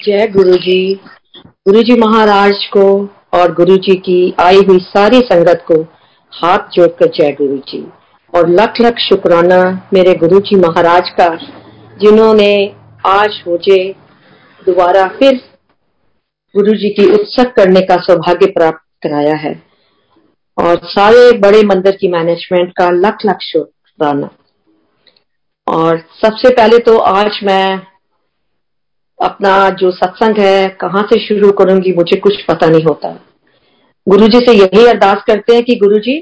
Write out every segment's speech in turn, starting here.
जय गुरु जी गुरु जी महाराज को और गुरु जी की आई हुई सारी संगत को हाथ जोड़कर जय गुरु जी और लख लख शुक्राना मेरे गुरु जी महाराज का, जिन्होंने आज मुझे दोबारा फिर गुरु जी की उत्सक करने का सौभाग्य प्राप्त कराया है। और सारे बड़े मंदिर की मैनेजमेंट का लख लख शुक्राना। और सबसे पहले तो आज मैं अपना जो सत्संग है, कहाँ से शुरू करूँगी, मुझे कुछ पता नहीं होता। गुरु जी से यही अरदास करते हैं कि गुरु जी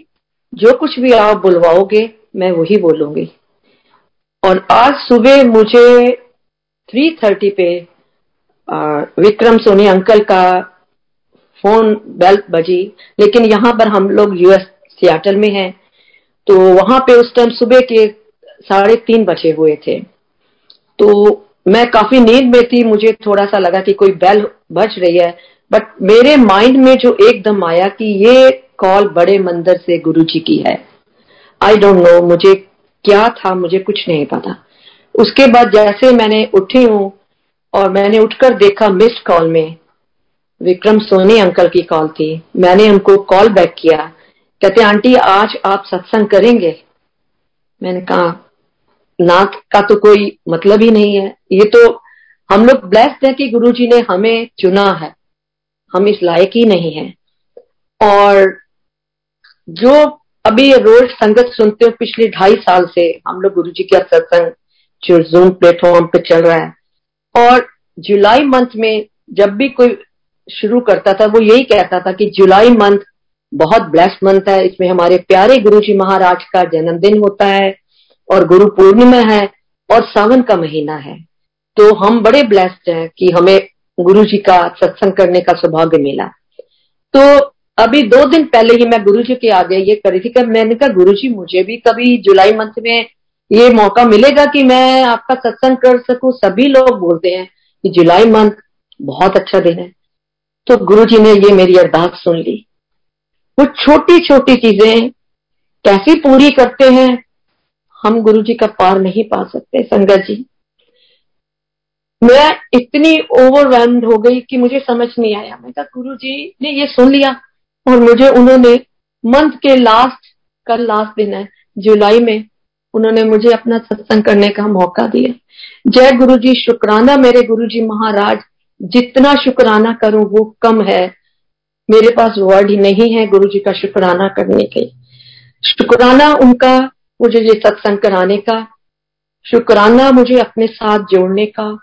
जो कुछ भी आप बुलवाओगे, मैं वही बोलूँगी। और आज सुबह मुझे 3:30 पे विक्रम सोनी अंकल का फ़ोन बेल बजी, लेकिन यहाँ पर हम लोग यूएस सियाटल में हैं तो वहाँ पे उस टाइम सुबह के साढ़े तीन बजे हुए थे। तो मैं काफ़ी नींद में थी, मुझे थोड़ा सा लगा कि कोई बेल बज रही है बट मेरे माइंड में जो एकदम आया कि ये कॉल बड़े मंदिर से गुरु जी की है। आई डोंट नो मुझे क्या था, मुझे कुछ नहीं पता। उसके बाद जैसे मैंने उठी हूँ, और मैंने उठकर देखा मिस्ड कॉल में, विक्रम सोनी अंकल की कॉल थी। मैंने उनको कॉल बैक किया। कहते, आंटी, आज आप सत्संग करेंगे? मैंने कहा नाथ का तो कोई मतलब ही नहीं है। ये तो हम लोग ब्लेस्ड है कि गुरु जी ने हमें चुना है। हम इस लायक ही नहीं है। और जो अभी रोज संगत सुनते हो, पिछले ढाई साल से हम लोग गुरु जी का सत्संग जो जूम प्लेटफॉर्म पे चल रहा है। और जुलाई मंथ में जब भी कोई शुरू करता था, वो यही कहता था कि जुलाई मंथ बहुत ब्लेस्ड मंथ है। इसमें हमारे प्यारे गुरु जी महाराज का जन्मदिन होता है। और गुरु पूर्णिमा है और सावन का महीना है। तो हम बड़े ब्लेस्ड हैं कि हमें गुरु जी का सत्संग करने का सौभाग्य मिला। तो अभी दो दिन पहले ही मैं गुरु जी के आगे ये करी थी कि मैंने कहा, गुरु जी, मुझे भी कभी जुलाई मंथ में ये मौका मिलेगा कि मैं आपका सत्संग कर सकूँ? सभी लोग बोलते हैं कि जुलाई मंथ बहुत अच्छा दिन है। तो गुरु जी ने ये मेरी अरदास सुन ली। वो छोटी छोटी चीज़ें कैसी पूरी करते हैं हम गुरु जी का पार नहीं पा सकते, संगत जी। मैं इतनी ओवरवेल्ड हो गई कि मुझे समझ नहीं आया। मैं कहा गुरु जी ने ये सुन लिया और मुझे उन्होंने मंथ के लास्ट कल लास्ट दिन है, जुलाई में उन्होंने मुझे अपना सत्संग करने का मौका दिया। जय गुरु जी शुक्राना मेरे गुरु जी महाराज, जितना शुक्राना करूँ वो कम है। मेरे पास वर्ड ही नहीं है गुरु जी का शुक्राना करने के। शुक्राना उनका मुझे ये सत्संग कराने का। शुक्राना मुझे अपने साथ जोड़ने का।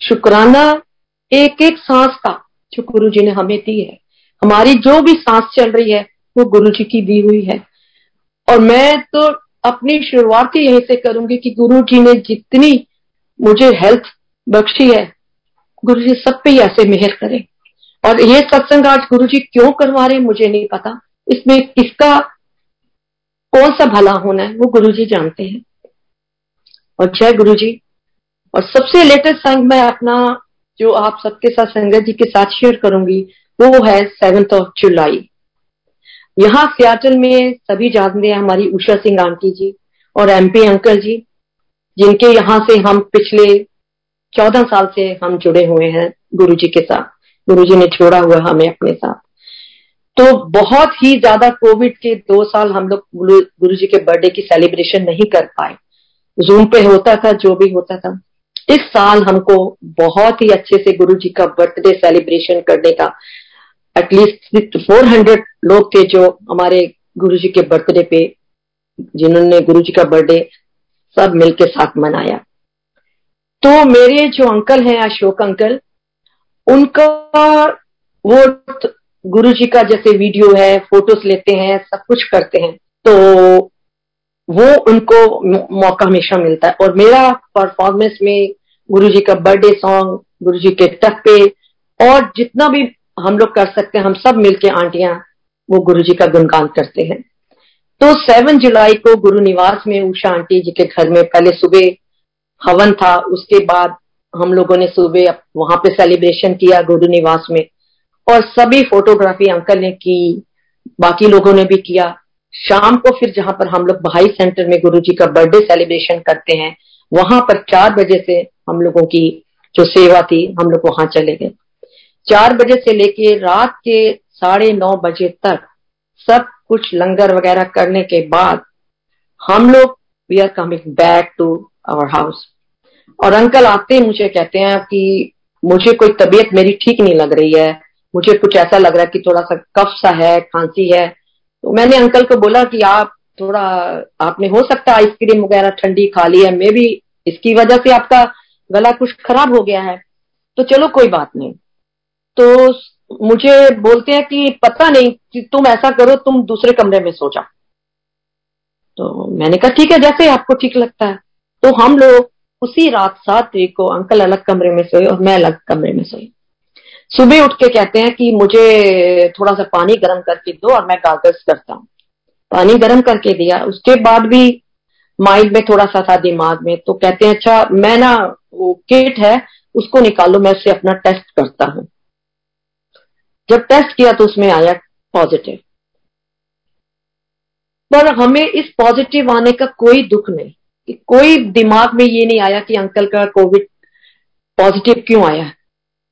शुक्राना एक एक सांस का जो गुरु जी ने हमें दी है। हमारी जो भी सांस चल रही है, वो गुरु जी की दी हुई है। और मैं तो अपनी शुरुआत ही यहीं से करूँगी कि गुरु जी ने जितनी मुझे हेल्थ बख्शी है, गुरु जी सब पे ऐसे मेहर करें। और ये सत्संग आज गुरु जी क्यों करवा रहे मुझे नहीं पता। इसमें किसका कौन सा भला होना है, वो गुरु जी जानते हैं। और जय गुरु जी और सबसे लेटेस्ट संग मैं अपना, जो आप सबके साथ संगत जी के साथ शेयर करूँगी, वो है सेवेंथ ऑफ़ जुलाई यहाँ सियाटल में सभी जानते हैं हमारी उषा सिंह आंटी जी और एमपी अंकल जी, जिनके यहाँ से हम पिछले चौदह साल से हम जुड़े हुए हैं गुरु जी के साथ। गुरु जी ने छोड़ा हुआ हमें अपने साथ। तो बहुत ही ज़्यादा कोविड के दो साल हम लोग गुरु जी के बर्थडे की सेलिब्रेशन नहीं कर पाए। जूम पे होता था, जो भी होता था। इस साल हमको बहुत ही अच्छे से गुरु जी का बर्थडे सेलिब्रेशन करने का एटलीस्ट फोर हंड्रेड लोग थे जो हमारे गुरु जी के बर्थडे पे, जिन्होंने गुरु जी का बर्थडे सब मिलके साथ मनाया। तो मेरे जो अंकल हैं, अशोक अंकल उनका वो गुरु जी का जैसे वीडियो है फ़ोटोज़ लेते हैं, सब कुछ करते हैं। तो वो उनको मौका हमेशा मिलता है। और मेरा परफॉर्मेंस में गुरु जी का बर्थडे सॉन्ग गुरु जी के टप्पे और जितना भी हम लोग कर सकते हैं, हम सब मिलके आंटियाँ वो गुरु जी का गुणगान करते हैं। तो सेवन जुलाई को गुरु निवास में उषा आंटी जी के घर में पहले सुबह हवन था, उसके बाद हम लोगों ने सुबह वहाँ पे सेलिब्रेशन किया गुरु निवास में। और सभी फोटोग्राफी अंकल ने की, बाकी लोगों ने भी किया। शाम को फिर जहाँ पर हम लोग भाई सेंटर में गुरु जी का बर्थडे सेलिब्रेशन करते हैं, वहाँ पर चार बजे से हम लोगों की जो सेवा थी, हम लोग वहाँ चले गए। चार बजे से लेके रात के साढ़े नौ बजे तक सब कुछ लंगर वगैरह करने के बाद हम लोग we are coming back to our house और अंकल आते ही मुझे कहते हैं कि मुझे कोई तबीयत मेरी ठीक नहीं लग रही है मुझे कुछ ऐसा लग रहा है कि थोड़ा सा कफ सा है, खांसी है। तो मैंने अंकल को बोला कि आप थोड़ा आपने हो सकता है आइसक्रीम वगैरह ठंडी खा ली है, मे भी इसकी वजह से आपका गला कुछ खराब हो गया है। तो चलो कोई बात नहीं। तो मुझे बोलते हैं कि पता नहीं कि तुम ऐसा करो, तुम दूसरे कमरे में सो जाओ। तो मैंने कहा, ठीक है, जैसे आपको ठीक लगता है। तो हम लोग उसी रात सात तरीक को अंकल अलग कमरे में सोए और मैं अलग कमरे में सोई। सुबह उठ के कहते हैं कि मुझे थोड़ा सा पानी गर्म करके दो और मैं गागर्स करता हूँ। पानी गर्म करके दिया। उसके बाद भी माइंड में थोड़ा सा था, दिमाग में। तो कहते हैं अच्छा मैं ना, वो किट है, उसको निकालो, मैं उससे अपना टेस्ट करता हूँ। जब टेस्ट किया तो उसमें आया पॉजिटिव। पर हमें इस पॉजिटिव आने का कोई दुख नहीं। कोई दिमाग में ये नहीं आया कि अंकल का कोविड पॉजिटिव क्यों आया।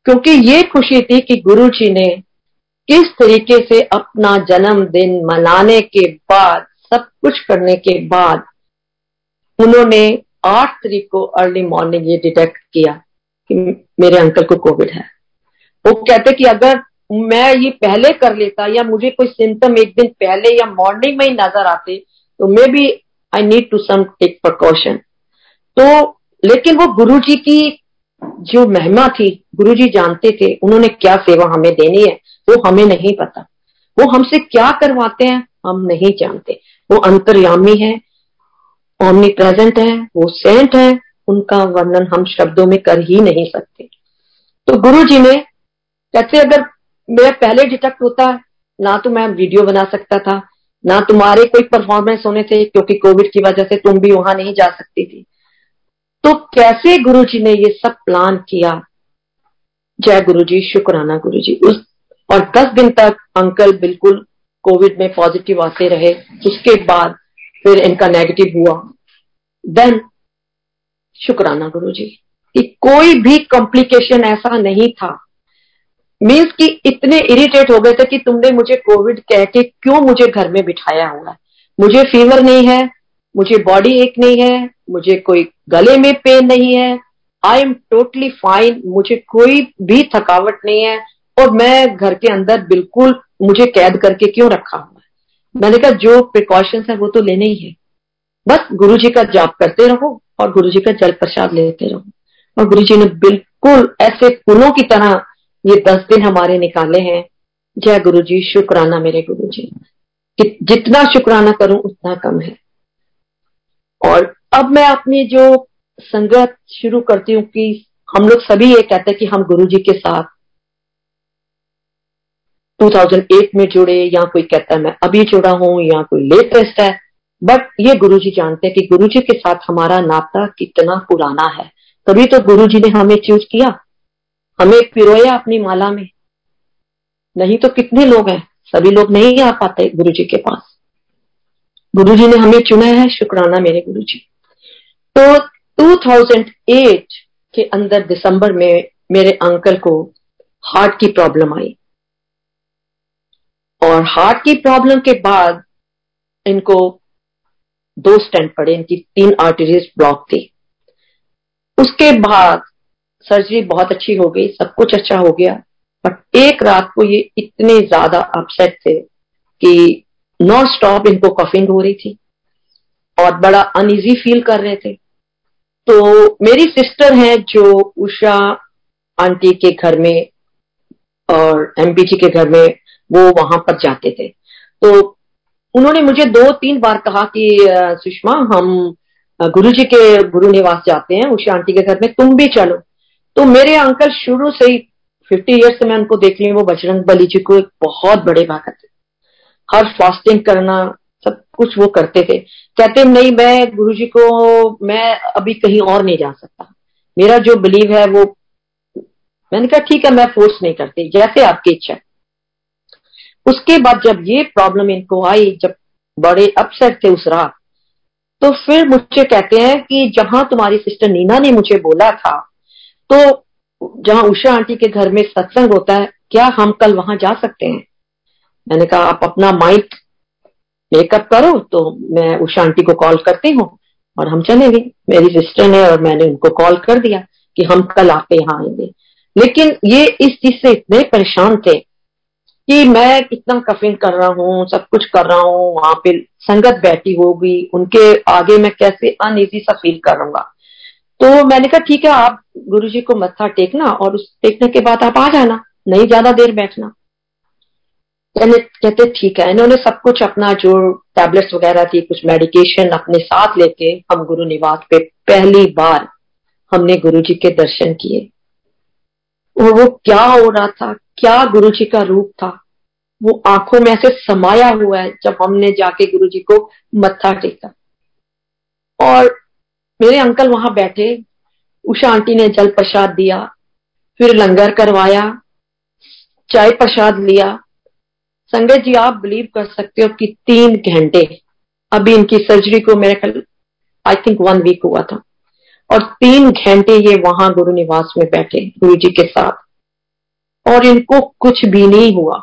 क्योंकि ये खुशी थी कि गुरु जी ने किस तरीके से अपना जन्मदिन मनाने के बाद, सब कुछ करने के बाद, उन्होंने आठ तारीख को अर्ली मॉर्निंग ये डिटेक्ट किया कि मेरे अंकल को कोविड है। वो कहते कि अगर मैं ये पहले कर लेता या मुझे कोई सिम्टम एक दिन पहले या मॉर्निंग में ही नज़र आते तो maybe I need to some take precaution तो लेकिन वो गुरु जी की जो महिमा थी गुरु जी जानते थे, उन्होंने क्या सेवा हमें देनी है, वो हमें नहीं पता। वो हमसे क्या करवाते हैं, हम नहीं जानते। वो अंतर्यामी है ओमनी प्रेजेंट है, वो सेंट है, उनका वर्णन हम शब्दों में कर ही नहीं सकते। तो गुरु जी ने कहते अगर मेरा पहले डिटेक्ट होता, ना तो मैं वीडियो बना सकता था, ना तुम्हारे कोई परफॉर्मेंस होने थे, क्योंकि कोविड की वजह से तुम भी वहाँ नहीं जा सकती थी। तो कैसे गुरु जी ने ये सब प्लान किया? जय गुरु जी शुक्राना गुरु जी उस, और दस दिन तक अंकल बिल्कुल कोविड में पॉजिटिव आते रहे। उसके बाद फिर इनका नेगेटिव हुआ। देन शुक्राना गुरु जी कि कोई भी कॉम्प्लिकेशन ऐसा नहीं था। मीन्स कि इतने इरिटेट हो गए थे कि तुमने मुझे कोविड कह के क्यों मुझे घर में बिठाया हुआ मुझे फीवर नहीं है, मुझे बॉडी एक नहीं है मुझे कोई गले में पेन नहीं है। आई एम टोटली फाइन मुझे कोई भी थकावट नहीं है। और मैं घर के अंदर बिल्कुल मुझे कैद करके क्यों रखा हुआ है मैंने कहा, जो प्रिकॉशंस है वो तो लेने ही है। बस गुरु जी का जाप करते रहो और गुरु जी का जल प्रसाद लेते रहो। और गुरु जी ने बिल्कुल ऐसे फूलों की तरह ये दस दिन हमारे निकाले हैं। जय गुरु जी शुक्राना मेरे गुरु जी जितना शुक्राना करूँ, उतना कम है। और अब मैं अपनी जो संगत शुरू करती हूँ कि हम लोग सभी ये कहते हैं कि हम गुरु जी के साथ 2008 में जुड़े, या कोई कहता है मैं अभी जुड़ा हूँ, या कोई लेटेस्ट है। बट ये गुरु जी जानते हैं कि गुरु जी के साथ हमारा नाता कितना पुराना है। तभी तो गुरु जी ने हमें चूज़ किया। हमें पिरोया अपनी माला में। नहीं तो कितने लोग हैं? सभी लोग नहीं आ पाते गुरु जी के पास। गुरु जी ने हमें चुना है, शुक्राना मेरे गुरु जी तो 2008 के अंदर दिसंबर में मेरे अंकल को हार्ट की प्रॉब्लम आई। और हार्ट की प्रॉब्लम के बाद इनको दो स्टेंट पड़े, इनकी तीन आर्टरीज ब्लॉक थी। उसके बाद सर्जरी बहुत अच्छी हो गई, सब कुछ अच्छा हो गया। बट एक रात को ये इतने ज़्यादा अपसेट थे कि नॉन स्टॉप इनको कफिंग हो रही थी और बड़ा अनइजी फील कर रहे थे। तो मेरी सिस्टर है जो उषा आंटी के घर में और एमपी जी के घर में वो वहाँ पर जाते थे। तो उन्होंने मुझे दो तीन बार कहा कि सुषमा, हम गुरु जी के गुरु निवास जाते हैं उषा आंटी के घर में, तुम भी चलो। तो मेरे अंकल शुरू से ही फिफ्टी ईयर्स से मैं उनको देख ली वो बजरंग बली जी को एक बहुत बड़े भगत हर फास्टिंग करना सब कुछ वो करते थे। कहते, नहीं, मैं गुरु जी को, मैं अभी कहीं और नहीं जा सकता। मेरा जो बिलीव है वो मैंने कहा, ठीक है, मैं फोर्स नहीं करती। जैसे आपकी इच्छा उसके बाद जब ये प्रॉब्लम इनको आई, जब बड़े अपसेट थे उस रात तो फिर मुझे कहते हैं कि जहाँ तुम्हारी सिस्टर नीना ने मुझे बोला था तो जहाँ उषा आंटी के घर में सत्संग होता है, क्या हम कल वहाँ जा सकते हैं? मैंने कहा, आप अपना माइक मेकअप करो तो मैं उषा आंटी को कॉल करती हूँ, और हम चलेंगे। मेरी सिस्टर ने और मैंने उनको कॉल कर दिया कि हम कल आपके यहाँ आएँगे। लेकिन ये इस चीज़ से इतने परेशान थे कि मैं कितना कफिन कर रहा हूँ, सब कुछ कर रहा हूँ, वहाँ पे संगत बैठी होगी, उनके आगे मैं कैसे अनईजी सा फील करूँगा तो मैंने कहा, ठीक है, आप गुरु जी को मत्था टेकना और उस, टेकने के बाद आप आ जाना, नहीं ज़्यादा देर बैठना। कहते, ठीक है। इन्होंने सब कुछ अपना जो टैबलेट्स वगैरह थी, कुछ मेडिकेशन अपने साथ लेके हम गुरु निवास पे पहली बार हमने गुरु जी के दर्शन किए। और वो क्या हो रहा था, क्या गुरु जी का रूप था, वो आँखों में ऐसे समाया हुआ है जब हमने जाके गुरु जी को मत्था टेका। और मेरे अंकल वहाँ बैठे, उषा आंटी ने जल प्रसाद दिया, फिर लंगर करवाया, चाय प्रसाद लिया संगत जी, आप बिलीव कर सकते हो कि तीन घंटे अभी इनकी सर्जरी को मेरे कल आई थिंक वन वीक हुआ था। और तीन घंटे ये वहाँ गुरु निवास में बैठे, गुरु जी के साथ। और इनको कुछ भी नहीं हुआ।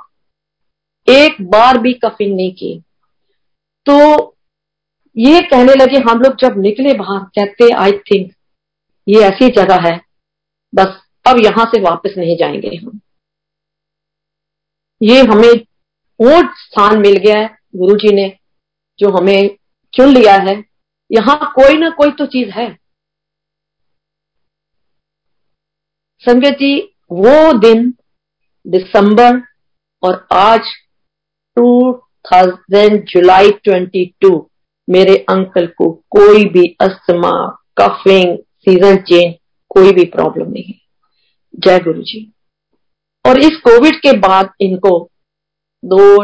एक बार भी कफिंग नहीं की तो ये कहने लगे, हम लोग जब निकले बाहर, कहते आई थिंक ये ऐसी जगह है, बस अब यहाँ से वापस नहीं जाएँगे हम। ये हमें वो स्थान मिल गया है गुरु जी ने, जो हमें चुन लिया है। यहाँ कोई ना कोई तो चीज़ है। संगत जी, वो दिन दिसंबर और आज 2000 जुलाई 22 मेरे अंकल को कोई भी अस्थमा कफिंग सीज़न चेंज कोई भी प्रॉब्लम नहीं है। जय गुरु जी और इस कोविड के बाद इनको दो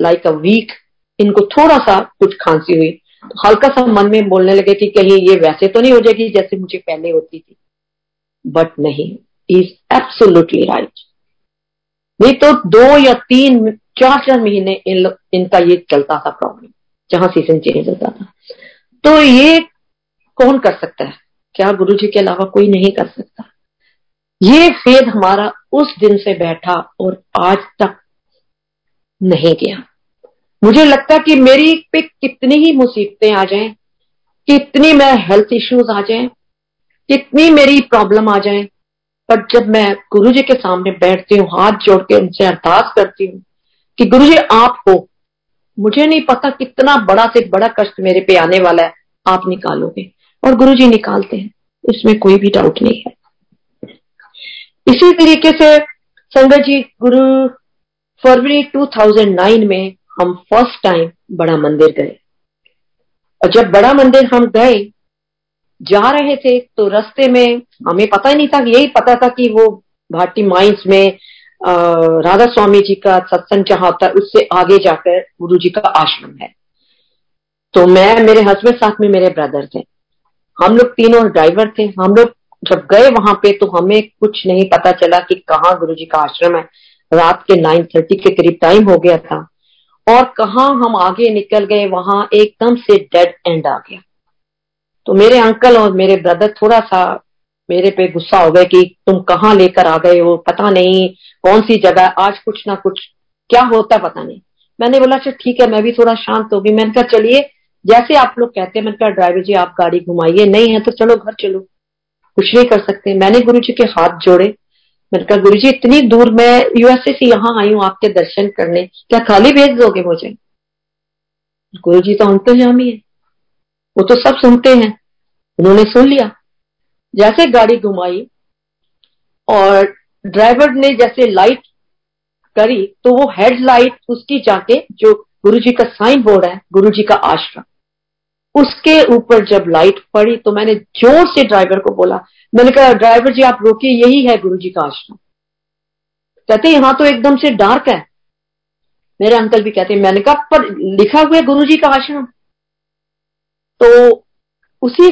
लाइक अ वीक इनको थोड़ा सा कुछ खांसी हुई। तो हल्का सा मन में बोलने लगे कि कहीं ये वैसे तो नहीं हो जाएगी जैसे मुझे पहले होती थी। बट नहीं इज़ एब्सोल्युटली राइट नहीं तो दो या तीन चार चार महीने इन, इनका ये चलता था प्रॉब्लम जहाँ सीज़न चेंज होता था। तो ये कौन कर सकता है? क्या गुरु जी के अलावा कोई नहीं कर सकता? ये फेद हमारा उस दिन से बैठा और आज तक नहीं गया मुझे लगता कि मेरी पे कितनी ही मुसीबतें आ जाएँ, कितनी मैं हेल्थ इश्यूज़ आ जाएँ, कितनी मेरी प्रॉब्लम आ जाए, पर जब मैं गुरु जी के सामने बैठती हूँ, हाथ जोड़ के उनसे अरदास करती हूँ कि गुरु जी आप हो, मुझे नहीं पता कितना बड़ा से बड़ा कष्ट मेरे पे आने वाला है, आप निकालोगे। और गुरु जी निकालते हैं इसमें कोई भी डाउट नहीं है। इसी तरीके से संगत जी, गुरु फरवरी 2009 में हम फ़र्स्ट टाइम बड़ा मंदिर गए। और जब बड़ा मंदिर हम गए, जा रहे थे तो रास्ते में हमें पता ही नहीं था, यही पता था कि वो भाटी माइंस में राधा स्वामी जी का सत्संग जहाँ होता है, उससे आगे जाकर गुरु जी का आश्रम है। तो मैं, मेरे हस्बैंड साथ में मेरे ब्रदर थे। हम लोग तीनों ड्राइवर थे। हम लोग जब गए वहाँ पे तो हमें कुछ नहीं पता चला कि कहाँ गुरु जी का आश्रम है। रात के नाइन थर्टी के करीब टाइम हो गया था। और कहा हम आगे निकल गए, वहाँ एकदम से डेड एंड आ गया। तो मेरे अंकल और मेरे ब्रदर थोड़ा सा मेरे पे गुस्सा हो गए कि तुम कहाँ लेकर आ गए हो, पता नहीं कौन सी जगह, आज कुछ ना कुछ क्या होता पता नहीं। मैंने बोला अच्छा ठीक है, मैं भी थोड़ा शांत होगी। मैंने कहा, चलिए, जैसे आप लोग कहते हैं, मैंने कहा, ड्राइवर जी, आप गाड़ी घुमाइए। नहीं है तो चलो, घर चलो। कुछ नहीं कर सकते। मैंने गुरु जी के हाथ जोड़े। मैंने कहा गुरु जी इतनी दूर मैं यूएसए से यहाँ आई हूँ, आपके दर्शन करने। क्या खाली भेज दोगे मुझे? गुरु जी तो अंतर्जामी है। वो तो सब सुनते हैं। उन्होंने सुन लिया। जैसे गाड़ी घुमाई और ड्राइवर ने जैसे लाइट करी तो वो हेडलाइट उसकी जाके जो गुरुजी का साइन बोर्ड है, गुरुजी का आश्रम। उसके ऊपर जब लाइट पड़ी तो मैंने ज़ोर से ड्राइवर को बोला। मैंने कहा ड्राइवर जी, आप रोकिए, यही है गुरु जी का आश्रम। कहते, यहाँ तो एकदम से डार्क है। मेरे अंकल भी कहते, मैंने कहा, पर लिखा हुआ है गुरु जी का आश्रम। तो उसी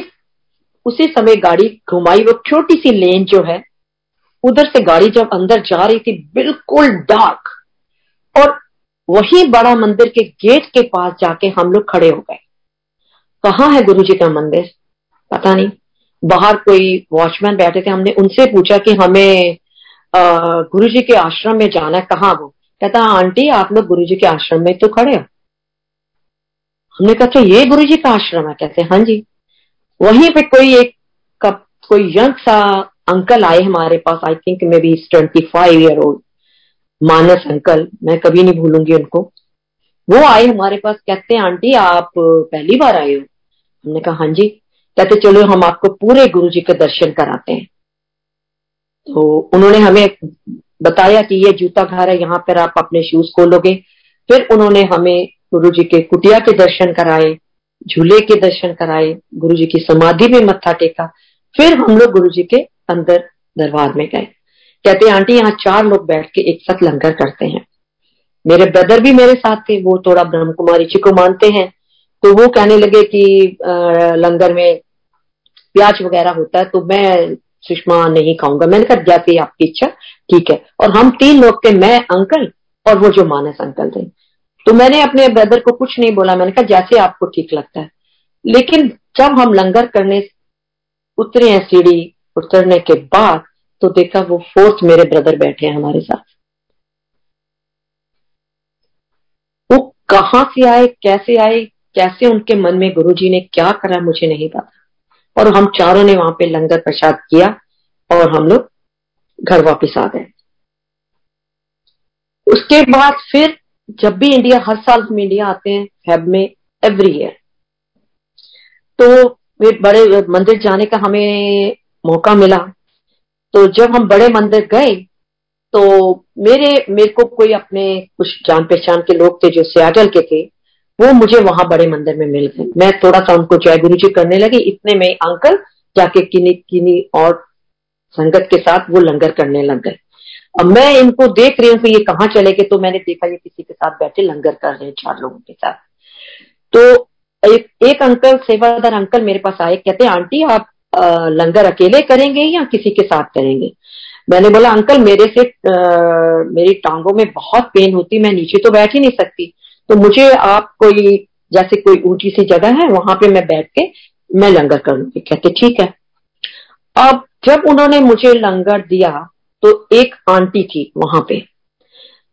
उसी समय गाड़ी घुमाई, वो छोटी सी लेन जो है, उधर से गाड़ी जब अंदर जा रही थी, बिल्कुल डार्क और वही बड़ा मंदिर के गेट के पास जाके हम लोग खड़े हो गए। कहा है गुरु जी का मंदिर? पता नहीं। बाहर कोई वॉचमैन बैठे थे, हमने उनसे पूछा कि हमें गुरु जी के आश्रम में जाना है, कहाँ वो? कहता, आंटी, आप लोग गुरु जी के आश्रम में तो खड़े हो। हमने कहा तो ये गुरु जी का आश्रम है? कहते हाँ जी। वहीं पे कोई एक कब कोई यंग सा अंकल आए हमारे पास I think maybe twenty five year old Manas uncle मैं कभी नहीं भूलूँगी उनको। वो आए हमारे पास, कहते हैं आंटी, आप पहली बार आए हो? हमने कहा हाँ जी, कहते चलो हम आपको पूरे गुरु जी के दर्शन कराते हैं। तो उन्होंने हमें बताया कि ये जूता घर है, यहाँ पर आप अपने शूज़ खोलोगे। फिर उन्होंने हमें गुरु जी के कुटिया के दर्शन कराए, झूले के दर्शन कराए गुरु जी की समाधि में मत्था टेका। फिर हम लोग गुरु जी के अंदर दरबार में गए। कहते, आंटी, यहाँ चार लोग बैठ के एक साथ लंगर करते हैं। मेरे ब्रदर भी मेरे साथ थे, वो थोड़ा ब्रह्म कुमारी जी को मानते हैं। तो वो कहने लगे कि लंगर में प्याज वगैरह होता है तो मैं सुषमा नहीं खाऊँगा। मैंने कहा, जैसे आपकी इच्छा, ठीक है। और हम तीन लोग थे, मैं, अंकल और वो जो मानस अंकल थे। तो मैंने अपने ब्रदर को कुछ नहीं बोला। मैंने कहा, जैसे आपको ठीक लगता है। लेकिन जब हम लंगर करने उतरे हैं सीढ़ी उतरने के बाद तो देखा वो फोर्थ मेरे ब्रदर बैठे हैं हमारे साथ। वो कहाँ से आए, कैसे आए कैसे उनके मन में गुरुजी ने क्या करा मुझे नहीं पता। और हम चारों ने वहाँ पे लंगर प्रसाद किया और हम लोग घर वापस आ गए। उसके बाद फिर जब भी इंडिया, हर साल हम इंडिया आते हैं, फेब में एवरी ईयर तो वे बड़े मंदिर जाने का हमें मौका मिला। तो जब हम बड़े मंदिर गए तो मेरे मेरे को कोई अपने कुछ जान पहचान के लोग थे जो सियाटल के थे वो मुझे वहाँ बड़े मंदिर में मिल गए। मैं थोड़ा सा उनको जय गुरु जी करने लगी। इतने में अंकल जाके किन्नी किन्नी और संगत के साथ वो लंगर करने लग गए। अब मैं इनको देख रही हूँ कि ये कहाँ चले गए तो मैंने देखा ये किसी के साथ बैठे लंगर कर रहे हैं चार लोगों के साथ। तो एक, एक अंकल सेवादार अंकल मेरे पास आए कहते आंटी आप आ, लंगर अकेले करेंगे या किसी के साथ करेंगे? मैंने बोला अंकल मेरे से आ, मेरी टांगों में बहुत पेन होती मैं नीचे तो बैठ ही नहीं सकती। तो मुझे आप कोई, जैसे कोई ऊँची सी जगह है, वहाँ पे मैं बैठ के, मैं लंगर करूँगी। कहते, ठीक है। अब जब उन्होंने मुझे लंगर दिया तो एक आंटी थी वहाँ पे।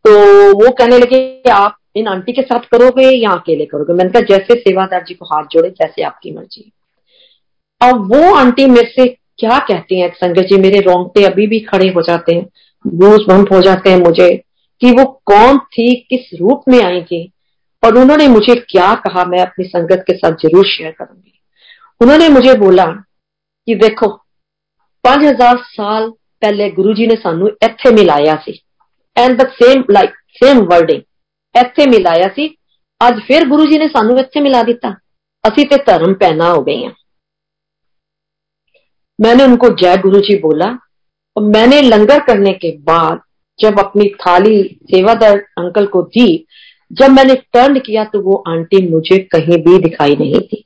तो वो कहने लगे, आप इन आंटी के साथ करोगे या अकेले करोगे? मैंने कहा, जैसे सेवादार जी को हाथ जोड़े, जैसे आपकी मर्ज़ी। अब वो आंटी मेरे से क्या कहती हैं संगत जी, मेरे रोंगटे अभी भी खड़े हो जाते हैं, बूझ बंप हो जाते हैं मुझे, कि वो कौन थी, किस रूप में आई थी। और उन्होंने मुझे क्या कहा मैं अपनी संगत के साथ जरूर शेयर करूंगी उन्होंने मुझे बोला कि देखो पांच हजार साल ਪਹਿਲੇ ਗੁਰੂ ਜੀ ਨੇ ਸਾਨੂੰ ਇੱਥੇ ਮਿਲਾਇਆ ਸੀ and the same like same wording ਇੱਥੇ ਮਿਲਾਇਆ ਸੀ ਅੱਜ ਫਿਰ ਗੁਰੂ ਜੀ ਨੇ ਸਾਨੂੰ ਇੱਥੇ ਮਿਲਾ ਦਿੱਤਾ ਅਸੀਂ ਤੇ ਧਰਮ ਪੈਨਾ हो गए हैं मैंने उनको जय गुरु जी बोला और मैंने लंगर करने के बाद जब अपनी थाली सेवादार अंकल को दी जब मैंने टर्न किया तो वो आंटी मुझे कहीं भी दिखाई नहीं थी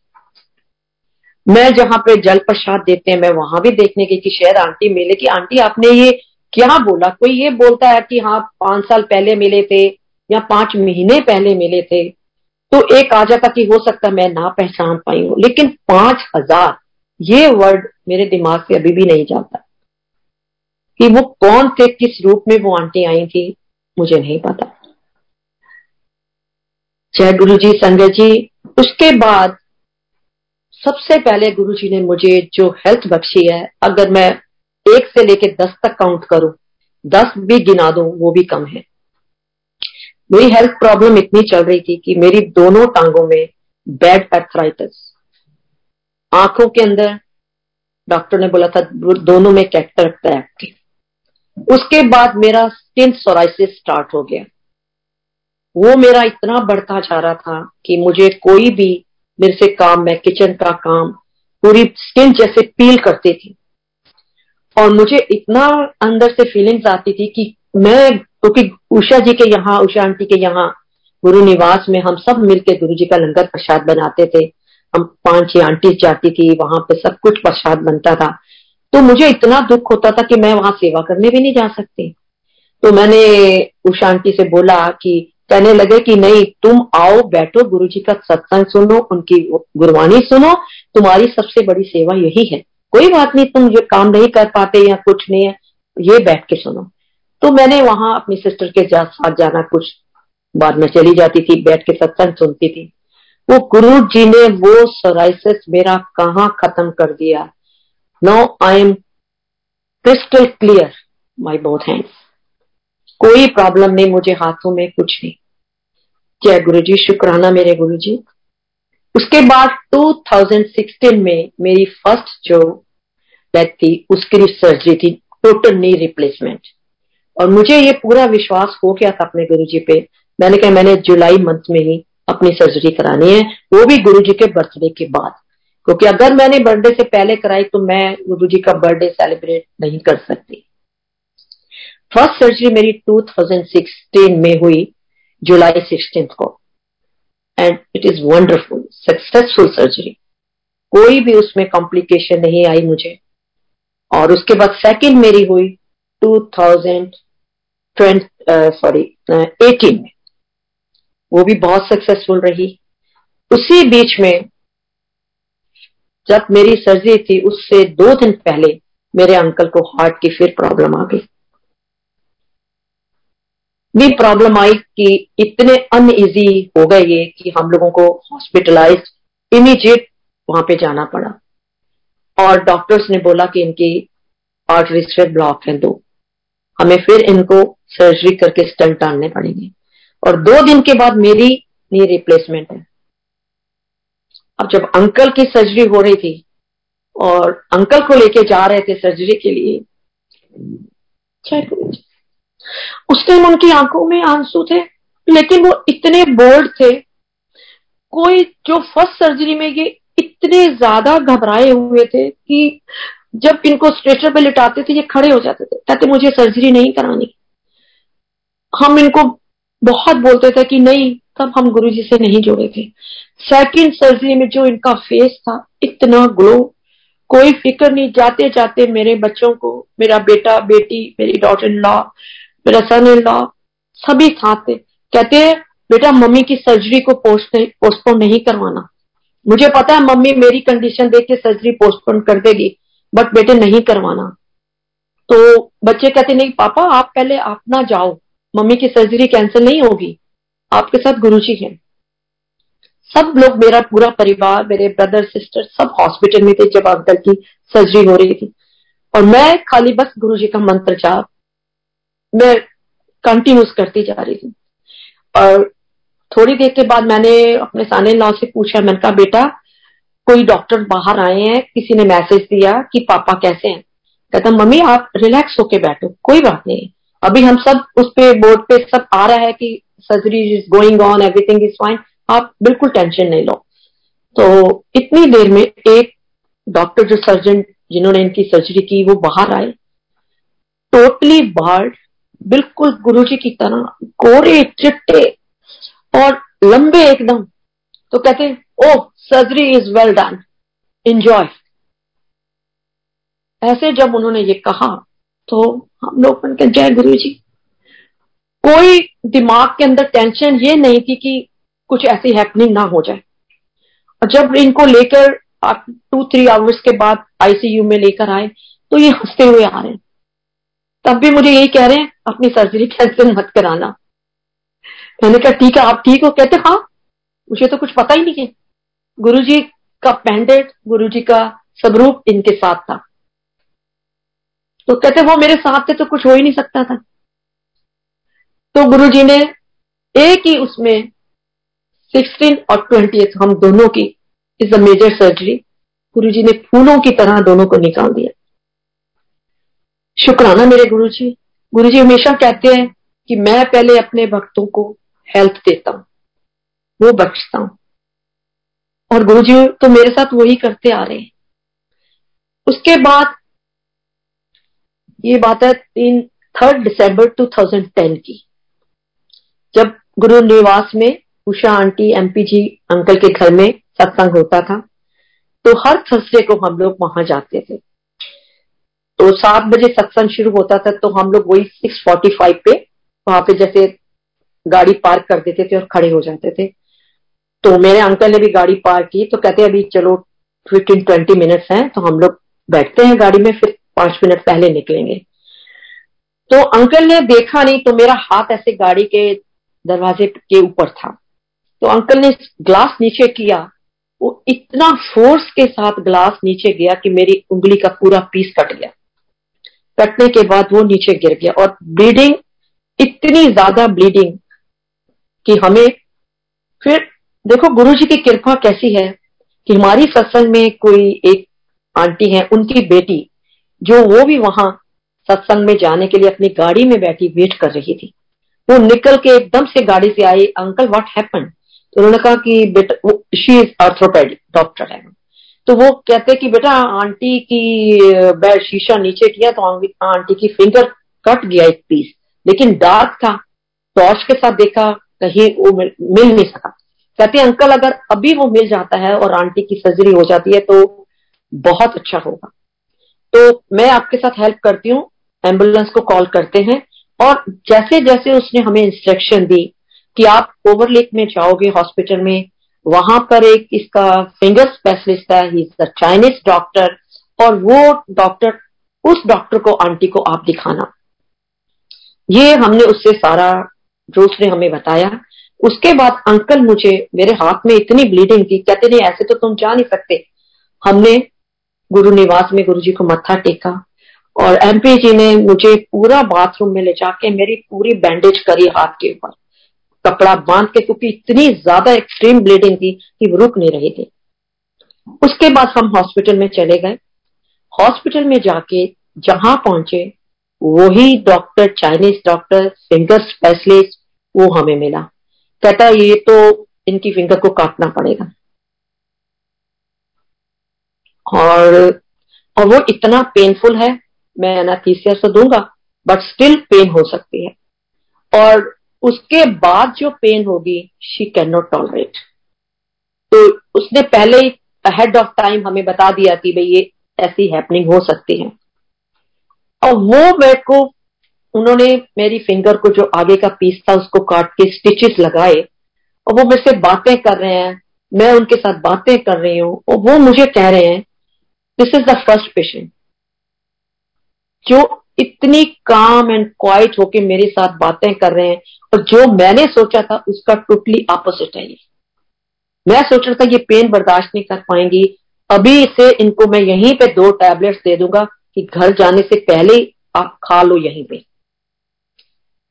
मैं जहाँ पे जल प्रसाद देते हैं, मैं वहाँ भी देखने की कि शायद आंटी मिले कि आंटी आपने ये क्या बोला? कोई ये बोलता है कि हाँ पाँच साल पहले मिले थे या पाँच महीने पहले मिले थे। तो एक आ जाता कि हो सकता मैं ना पहचान पाई हूँ। लेकिन पाँच हज़ार, ये वर्ड मेरे दिमाग से अभी भी नहीं जाता। कि वो कौन थे, किस रूप में वो आंटी आई थी, मुझे नहीं पता। जय गुरु जी संजय जी। उसके बाद सबसे पहले गुरु जी ने मुझे जो हेल्थ बख्शी है, अगर मैं एक से लेके दस तक काउंट करूँ, दस भी गिना दूँ, वो भी कम है। मेरी हेल्थ प्रॉब्लम इतनी चल रही थी कि मेरी दोनों टांगों में बैड एर्थराइटिस आँखों के अंदर डॉक्टर ने बोला था, दोनों में कैक्टर है उसके बाद मेरा स्किन सोराइसिस स्टार्ट हो गया। वो मेरा इतना बढ़ता जा रहा था कि मुझे कोई भी मेरे से काम, मैं किचन का काम पूरी स्किन जैसे पील करती थी। और मुझे इतना अंदर से फीलिंग्स आती थी कि मैं, क्योंकि तो उषा जी के यहाँ, उषा आंटी के यहाँ, गुरु निवास में हम सब मिलके गुरु जी का लंगर प्रसाद बनाते थे। हम पाँच छह आंटी जाती थी, वहाँ पे सब कुछ प्रसाद बनता था। तो मुझे इतना दुख होता था कि मैं वहाँ सेवा करने भी नहीं जा सकती। तो मैंने उषा आंटी से बोला कि कहने लगे कि नहीं, तुम आओ, बैठो गुरु जी का सत्संग सुनो उनकी गुरबानी सुनो, तुम्हारी सबसे बड़ी सेवा यही है। कोई बात नहीं, तुम ये काम नहीं कर पाते या कुछ नहीं है, ये बैठ के सुनो। तो मैंने वहाँ अपनी सिस्टर के साथ जाना, कुछ बाद में चली जाती थी, बैठ के सत्संग सुनती थी। वो गुरु जी ने वो सोराइसिस मेरा कहा खत्म कर दिया? No I am crystal clear my both hands कोई प्रॉब्लम नहीं, मुझे हाथों में कुछ नहीं। जय गुरु जी शुक्राना मेरे गुरु जी उसके बाद 2016 में मेरी फ़र्स्ट जो डेथ थी, उसकी सर्जरी थी टोटल नी रिप्लेसमेंट और मुझे ये पूरा विश्वास हो गया था अपने गुरु जी पे। मैंने कहा, मैंने जुलाई मंथ में ही अपनी सर्जरी करानी है। वो भी गुरु जी के बर्थडे के बाद। क्योंकि अगर मैंने बर्थडे से पहले कराई तो मैं गुरु जी का बर्थडे सेलिब्रेट नहीं कर सकती। फ़र्स्ट सर्जरी मेरी 2016 में हुई जुलाई सिक्सटीन को। And it is wonderful successful surgery कोई भी उसमें कॉम्प्लिकेशन नहीं आई मुझे। और उसके बाद सेकंड मेरी हुई 2020 सॉरी एटीन में। वो भी बहुत सक्सेसफुल रही। उसी बीच में, जब मेरी सर्जरी थी, उससे दो दिन पहले मेरे अंकल को हार्ट की फिर प्रॉब्लम आ गई। भी प्रॉब्लम आई कि इतने अनइजी हो गए ये कि हम लोगों को हॉस्पिटलाइज इमीजिएट वहाँ पे जाना पड़ा। और डॉक्टर्स ने बोला कि इनकी आर्टरीज पे ब्लॉक है दो। हमें फिर इनको सर्जरी करके स्टंट डालने पड़ेंगे। और दो दिन के बाद मेरी नी रिप्लेसमेंट है। अब जब अंकल की सर्जरी हो रही थी और अंकल को लेके जा रहे थे सर्जरी के लिए उस टाइम उनकी आँखों में आँसू थे, लेकिन वो इतने बोल्ड थे, कोई जो फ़र्स्ट सर्जरी में ये इतने ज़्यादा घबराए हुए थे कि जब इनको स्ट्रेचर पे लिटाते थे, ये खड़े हो जाते थे, कहते मुझे सर्जरी नहीं करानी। हम इनको बहुत बोलते थे कि नहीं, तब हम गुरुजी से नहीं जुड़े थे। सेकंड सर्जरी में जो इनका फेस था, इतना ग्लो कोई फ़िक्र नहीं जाते जाते मेरे बच्चों को, मेरा बेटा, बेटी, मेरी डॉटर इन लॉ मेरा सन इन लॉ सभी साथ थे। कहते हैं, बेटा, मम्मी की सर्जरी को पोस्टपोन नहीं करवाना। मुझे पता है, मम्मी मेरी कंडीशन देख के सर्जरी पोस्टपोन कर देगी बट बेटे नहीं करवाना। तो बच्चे कहते, नहीं, पापा, आप पहले आप ना जाओ। मम्मी की सर्जरी कैंसिल नहीं होगी। आपके साथ गुरु जी हैं। सब लोग, मेरा पूरा परिवार, मेरे ब्रदर सिस्टर सब हॉस्पिटल में थे जब अंकल की सर्जरी हो रही थी। और मैं खाली बस गुरु जी का मंत्र जाप मैं कंटिन्यूस करती जा रही थी और थोड़ी देर के बाद मैंने अपने साने लॉ से पूछा, मैंने कहा, बेटा, कोई डॉक्टर बाहर आए हैं? किसी ने मैसेज दिया कि पापा कैसे हैं? कहता, मम्मी, आप रिलैक्स होके बैठो, कोई बात नहीं। अभी हम सब उस पे बोर्ड पे सब आ रहा है कि surgery is going on everything is fine आप बिल्कुल टेंशन नहीं लो। तो इतनी देर में एक डॉक्टर जो सर्जन जिन्होंने इनकी सर्जरी की, वो बाहर आए। टोटली बार्ड बिल्कुल गुरु जी की तरह, गोरे, चिट्टे और लंबे एकदम। तो कहते ओ surgery is well done enjoy ऐसे जब उन्होंने ये कहा तो हम लोग के जय गुरु जी कोई दिमाग के अंदर टेंशन ये नहीं थी कि कुछ ऐसी हैपनिंग ना हो जाए। और जब इनको लेकर टू थ्री आवर्स के बाद आईसीयू में लेकर आए तो ये हँसते हुए आ रहे हैं। तब भी मुझे यही कह रहे हैं, अपनी सर्जरी कैंसिल मत कराना। मैंने कहा, ठीक है, आप ठीक हो? कहते हाँ मुझे तो कुछ पता ही नहीं है। गुरु जी का पैंडेट गुरु जी का स्वरूप इनके साथ था। तो कहते, वो मेरे साथ थे तो कुछ हो ही नहीं सकता था। तो गुरु जी ने एक ही उसमें सिक्सटीन और ट्वेंटी हम दोनों की इज़ अ मेजर सर्जरी गुरु जी ने फूलों की तरह दोनों को निकाल दिया। शुक्राना मेरे गुरु जी गुरु जी हमेशा कहते हैं कि मैं पहले अपने भक्तों को हेल्थ देता हूँ, वो बख्शता हूँ। और गुरु जी तो मेरे साथ वही करते आ रहे हैं। उसके बाद ये बात है तीन, थर्ड दिसंबर 2010 की। जब गुरु निवास में Usha aunty MP ji, uncle के घर में सत्संग होता था तो हर थर्सडे को हम लोग वहाँ जाते थे। तो सात बजे सत्संग शुरू होता था तो हम लोग वही सिक्स फोर्टी फाइव पे वहाँ पे जैसे गाड़ी पार्क कर देते थे और खड़े हो जाते थे। तो मेरे अंकल ने भी गाड़ी पार्क की तो कहते अभी चलो फिफ्टीन ट्वेंटी मिनट्स हैं तो हम लोग बैठते हैं गाड़ी में, फिर पाँच मिनट पहले निकलेंगे। तो अंकल ने देखा नहीं तो मेरा हाथ ऐसे गाड़ी के दरवाजे के ऊपर था। तो अंकल ने ग्लास नीचे किया, वो इतना फोर्स के साथ ग्लास नीचे गया कि मेरी उंगली का पूरा पीस कट गया। कटने के बाद वो नीचे गिर गया। और ब्लीडिंग इतनी ज़्यादा ब्लीडिंग कि हमें फिर, देखो गुरु जी की कृपा कैसी है कि हमारी सत्संग में कोई एक आंटी है, उनकी बेटी, जो वो भी वहाँ सत्संग में जाने के लिए अपनी गाड़ी में बैठी वेट कर रही थी। वो निकल के एकदम से गाड़ी से आई अंकल व्हाट हैपन तो उन्होंने कहा कि, बेटा शी इज़ ऑर्थोपेडिक डॉक्टर है। तो वो कहते कि बेटा आंटी की बेड शीशा नीचे किया तो आंटी की फिंगर कट गया एक पीस लेकिन डार्क था। टॉर्च के साथ देखा कहीं वो मिल, नहीं सका। कहते अंकल अगर अभी वो मिल जाता है और आंटी की सर्जरी हो जाती है तो बहुत अच्छा होगा। तो मैं आपके साथ हेल्प करती हूँ एंबुलेंस को कॉल करते हैं और जैसे जैसे उसने हमें इंस्ट्रक्शन दी कि आप ओवरलेक में जाओगे हॉस्पिटल में वहाँ पर एक इसका फिंगर स्पेशलिस्ट है ही चाइनीज़ डॉक्टर और वो डॉक्टर उस डॉक्टर को आंटी को आप दिखाना। ये हमने उससे सारा, जो उसने हमें बताया। उसके बाद अंकल मुझे मेरे हाथ में इतनी ब्लीडिंग थी, कहते, नहीं, ऐसे तो तुम जा नहीं सकते। हमने गुरु निवास में गुरु जी को मत्था टेका, और एमपी जी ने मुझे पूरा बाथरूम में ले जाके मेरी पूरी बैंडेज करी हाथ के ऊपर। कपड़ा बाँध के, क्योंकि इतनी ज़्यादा एक्सट्रीम ब्लीडिंग थी कि वो रुक नहीं रही थी। उसके बाद हम हॉस्पिटल में चले गए। हॉस्पिटल में जाके जहाँ पहुँचे, वही doctor Chinese doctor finger specialist वो हमें मिला। कहता, ये तो इनकी फिंगर को काटना पड़ेगा। और और वो इतना पेनफुल है, मैं एनाथीसिया से दूँगा बट स्टिल पेन हो सकती है। और उसके बाद जो पेन होगी शी कैन नॉट टॉलरेट तो उसने पहले ही अहेड ऑफ़ टाइम हमें बता दिया कि भाई ये ऐसी हैपनिंग हो सकती है। और वो मेरे को, उन्होंने मेरी फिंगर को जो आगे का पीस था, उसको काट के स्टिचेस लगाए। और वो मेरे से बातें कर रहे हैं, मैं उनके साथ बातें कर रही हूँ, और वो मुझे कह रहे हैं this is the first patient जो इतनी काम एंड क्वाइट होके मेरे साथ बातें कर रहे हैं और जो मैंने सोचा था उसका टोटली ऑपोजिट है ये। मैं सोच रहा था ये पेन बर्दाश्त नहीं कर पाएँगी। अभी से इनको मैं यहीं पे दो टैबलेट्स दे दूँगा कि घर जाने से पहले आप खा लो यहीं पे।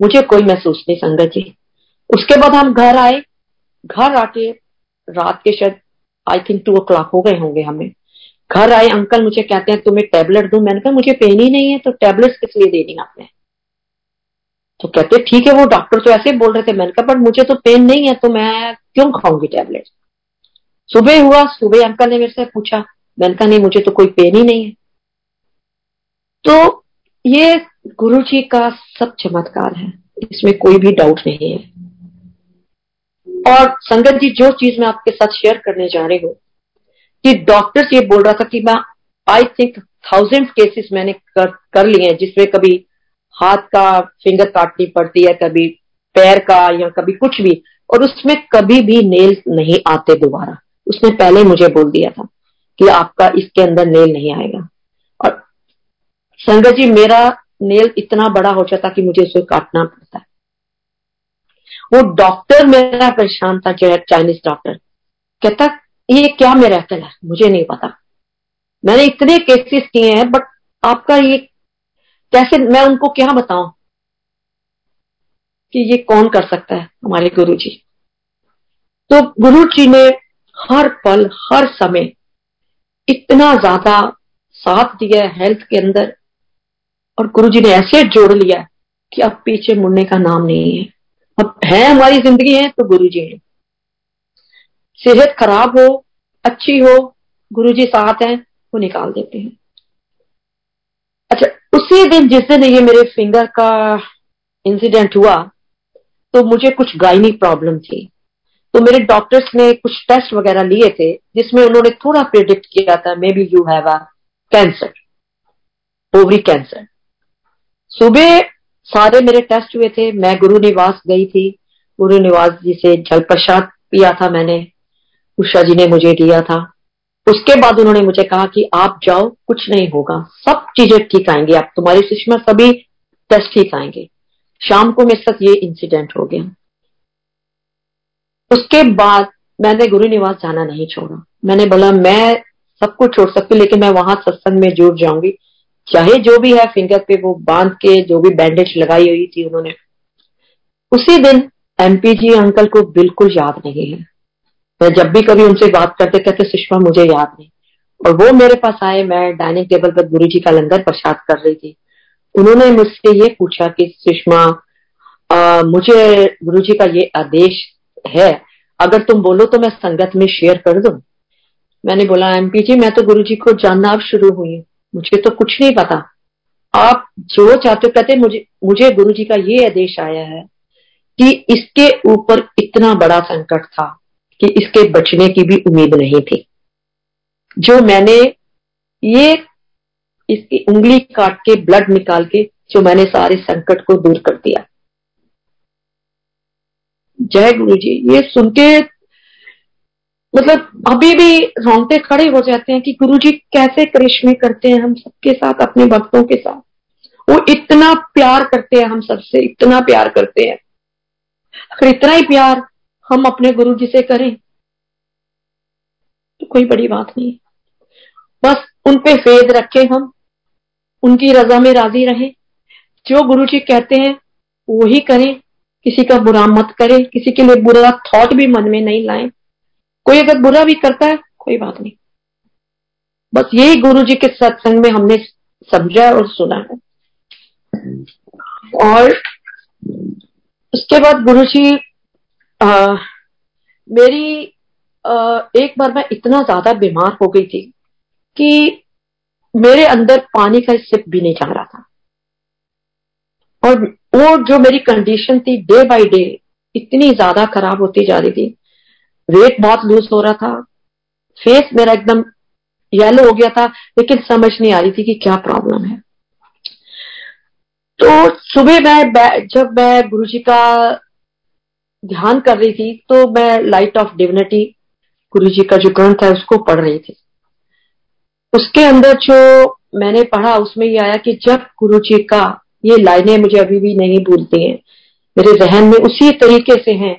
मुझे कोई महसूस नहीं, संगत जी। उसके बाद हम घर आए। घर आके रात के शायद I think two o'clock हो गए होंगे हमें। घर आए अंकल मुझे कहते हैं, तुम्हें टैबलेट दू? मैंने कहा, मुझे पेन ही नहीं है तो टैबलेट किस लिए देनी आपने? तो कहते ठीक है वो डॉक्टर तो ऐसे ही बोल रहे थे। मैंने कहा पर मुझे तो पेन नहीं है तो मैं क्यों खाऊँगी टैबलेट सुबह हुआ सुबह अंकल ने मेरे से पूछा। मैंने कहा नहीं मुझे तो कोई पेन ही नहीं है। तो ये गुरु जी का सब चमत्कार है। इसमें कोई भी डाउट नहीं है। और संगत जी जो चीज़ मैं आपके साथ शेयर करने जा रही हूँ कि डॉक्टर्स ये बोल रहा था कि मैं आई थिंक थाउज़ेंड केसेस मैंने कर, कर लिए हैं जिसमें कभी हाथ का फिंगर काटनी पड़ती है कभी, पैर का या कभी कुछ भी, और उसमें कभी भी नेल नहीं आते दोबारा। उसने पहले मुझे बोल दिया था कि आपका इसके अंदर नेल नहीं आएगा। और संगत जी, मेरा नेल इतना बड़ा हो जाता कि मुझे उसे काटना पड़ता है। वो डॉक्टर मेरा परेशान था चाइनीज़ डॉक्टर कहता, ये क्या मेरा है? मुझे नहीं पता। मैंने इतने केसेस किए हैं बट आपका ये कैसे मैं उनको क्या बताऊँ कि ये कौन कर सकता है हमारे गुरु जी तो गुरु जी ने हर पल, हर समय इतना ज़्यादा साथ दिया हेल्थ के अंदर और गुरु जी ने ऐसे जोड़ लिया कि अब पीछे मुड़ने का नाम नहीं है। अब है हमारी ज़िंदगी है तो गुरु जी है। सेहत खराब हो, अच्छी हो गुरु जी साथ हैं, वो निकाल देते हैं। उसी दिन जिस दिन ये मेरे फिंगर का इंसिडेंट हुआ तो मुझे कुछ गायनी प्रॉब्लम थी। तो मेरे डॉक्टर्स ने कुछ टेस्ट वगैरह लिए थे, जिसमें उन्होंने थोड़ा प्रिडिक्ट किया था maybe you have a cancer ovary cancer सुबह सारे मेरे टेस्ट हुए थे, मैं गुरु निवास गई थी, गुरु निवास जी से जल प्रसाद पिया था मैंने, उषा जी ने मुझे दिया था। उसके बाद उन्होंने मुझे कहा कि आप जाओ, कुछ नहीं होगा। सब चीज़ें ठीक आएँगी। आप तुम्हारी सुषमा सभी टेस्ट ठीक आएँगे। शाम को मेरे साथ ये इंसिडेंट हो गया। उसके बाद मैंने गुरु निवास जाना नहीं छोड़ा। मैंने बोला, मैं सब कुछ छोड़ सकती, लेकिन मैं वहाँ सत्संग में जुड़ जाऊँगी। चाहे जो भी है फिंगर पे वो बाँध के जो भी बैंडेज लगाई हुई थी उन्होंने। उसी दिन एमपीजी अंकल को बिल्कुल याद नहीं है। मैं जब भी कभी उनसे बात करते कहते, सुषमा, मुझे याद नहीं। और वो मेरे पास आए, मैं डाइनिंग टेबल पर गुरु जी का लंगर प्रसाद कर रही थी। उन्होंने मुझसे ये पूछा कि, सुषमा मुझे गुरु जी का ये आदेश है, अगर तुम बोलो तो मैं संगत में शेयर कर दू? मैंने बोला एमपी जी, मैं तो गुरु जी को जानना अब शुरू हुई मुझे तो कुछ नहीं पता। आप जो चाहते कहते, मुझे मुझे गुरु जी का ये आदेश आया है कि इसके ऊपर इतना बड़ा संकट था। कि इसके बचने की भी उम्मीद नहीं थी। जो मैंने ये इसकी उंगली काट के ब्लड निकाल के जो मैंने सारे संकट को दूर कर दिया। जय गुरु जी, ये सुन के मतलब अभी भी रोंगटे खड़े हो जाते हैं कि गुरु जी कैसे करिश्मे करते हैं हम सबके साथ, अपने भक्तों के साथ। वो इतना प्यार करते हैं हम सबसे, इतना प्यार करते हैं। अगर इतना ही प्यार हम अपने गुरु जी से करें तो कोई बड़ी बात नहीं। बस उन पे फेद रखे हम, उनकी रजा में राज़ी रहे। जो गुरु जी कहते हैं वो ही करें। किसी का बुरा मत करें, किसी के लिए बुरा थॉट भी मन में नहीं लाए। कोई अगर बुरा भी करता है, कोई बात नहीं। बस यही गुरु जी के सत्संग में हमने समझा और सुना है। और उसके बाद गुरु जी मेरी आ, एक बार मैं इतना ज़्यादा बीमार हो गई थी कि मेरे अंदर पानी का सिप भी नहीं जा रहा था। और वो जो मेरी कंडीशन थी डे बाय डे इतनी ज़्यादा खराब होती जा रही थी। वेट बहुत लूज हो रहा था। फेस मेरा एकदम येलो हो गया था लेकिन समझ नहीं आ रही थी कि क्या प्रॉब्लम है। तो सुबह मैं जब मैं गुरु जी का ध्यान कर रही थी तो मैं लाइट ऑफ़ डिविनिटी गुरु जी का जो ग्रंथ है, उसको पढ़ रही थी। उसके अंदर जो मैंने पढ़ा, उसमें ये आया कि जब गुरु जी का ये लाइनें मुझे अभी भी नहीं भूलती हैं, मेरे जहन में उसी तरीके से हैं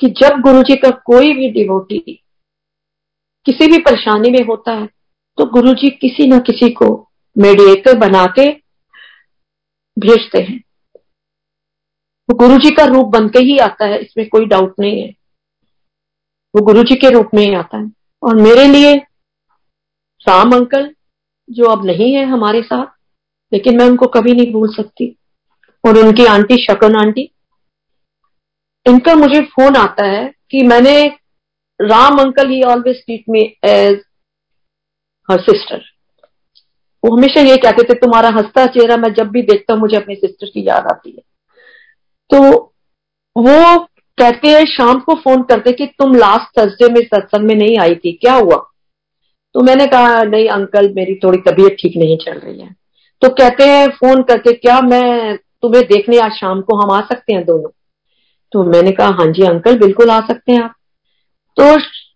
कि जब गुरु जी का कोई भी डिवोटी किसी भी परेशानी में होता है तो गुरु जी किसी न किसी को मेडिएटर बना के भेजते हैं। वो गुरु जी का रूप बन के ही आता है, इसमें कोई डाउट नहीं है। वो गुरु जी के रूप में ही आता है। और मेरे लिए राम अंकल, जो अब नहीं है हमारे साथ, लेकिन मैं उनको कभी नहीं भूल सकती। और उनकी आंटी शकन आंटी, इनका मुझे फ़ोन आता है कि मैंने राम अंकल ही always treat me as her sister वो हमेशा ये कहते थे, तुम्हारा हंसता चेहरा मैं जब भी देखता हूँ, मुझे अपनी सिस्टर की याद आती है। तो वो कहते हैं शाम को फ़ोन करते कि तुम लास्ट थर्सडे में सत्संग में नहीं आई थी, क्या हुआ? तो मैंने कहा, नहीं अंकल मेरी थोड़ी तबीयत ठीक नहीं चल रही है। तो कहते हैं फ़ोन करके, क्या मैं तुम्हें देखने आज शाम को हम आ सकते हैं दोनों? तो मैंने कहा हाँ जी अंकल बिल्कुल आ सकते हैं आप। तो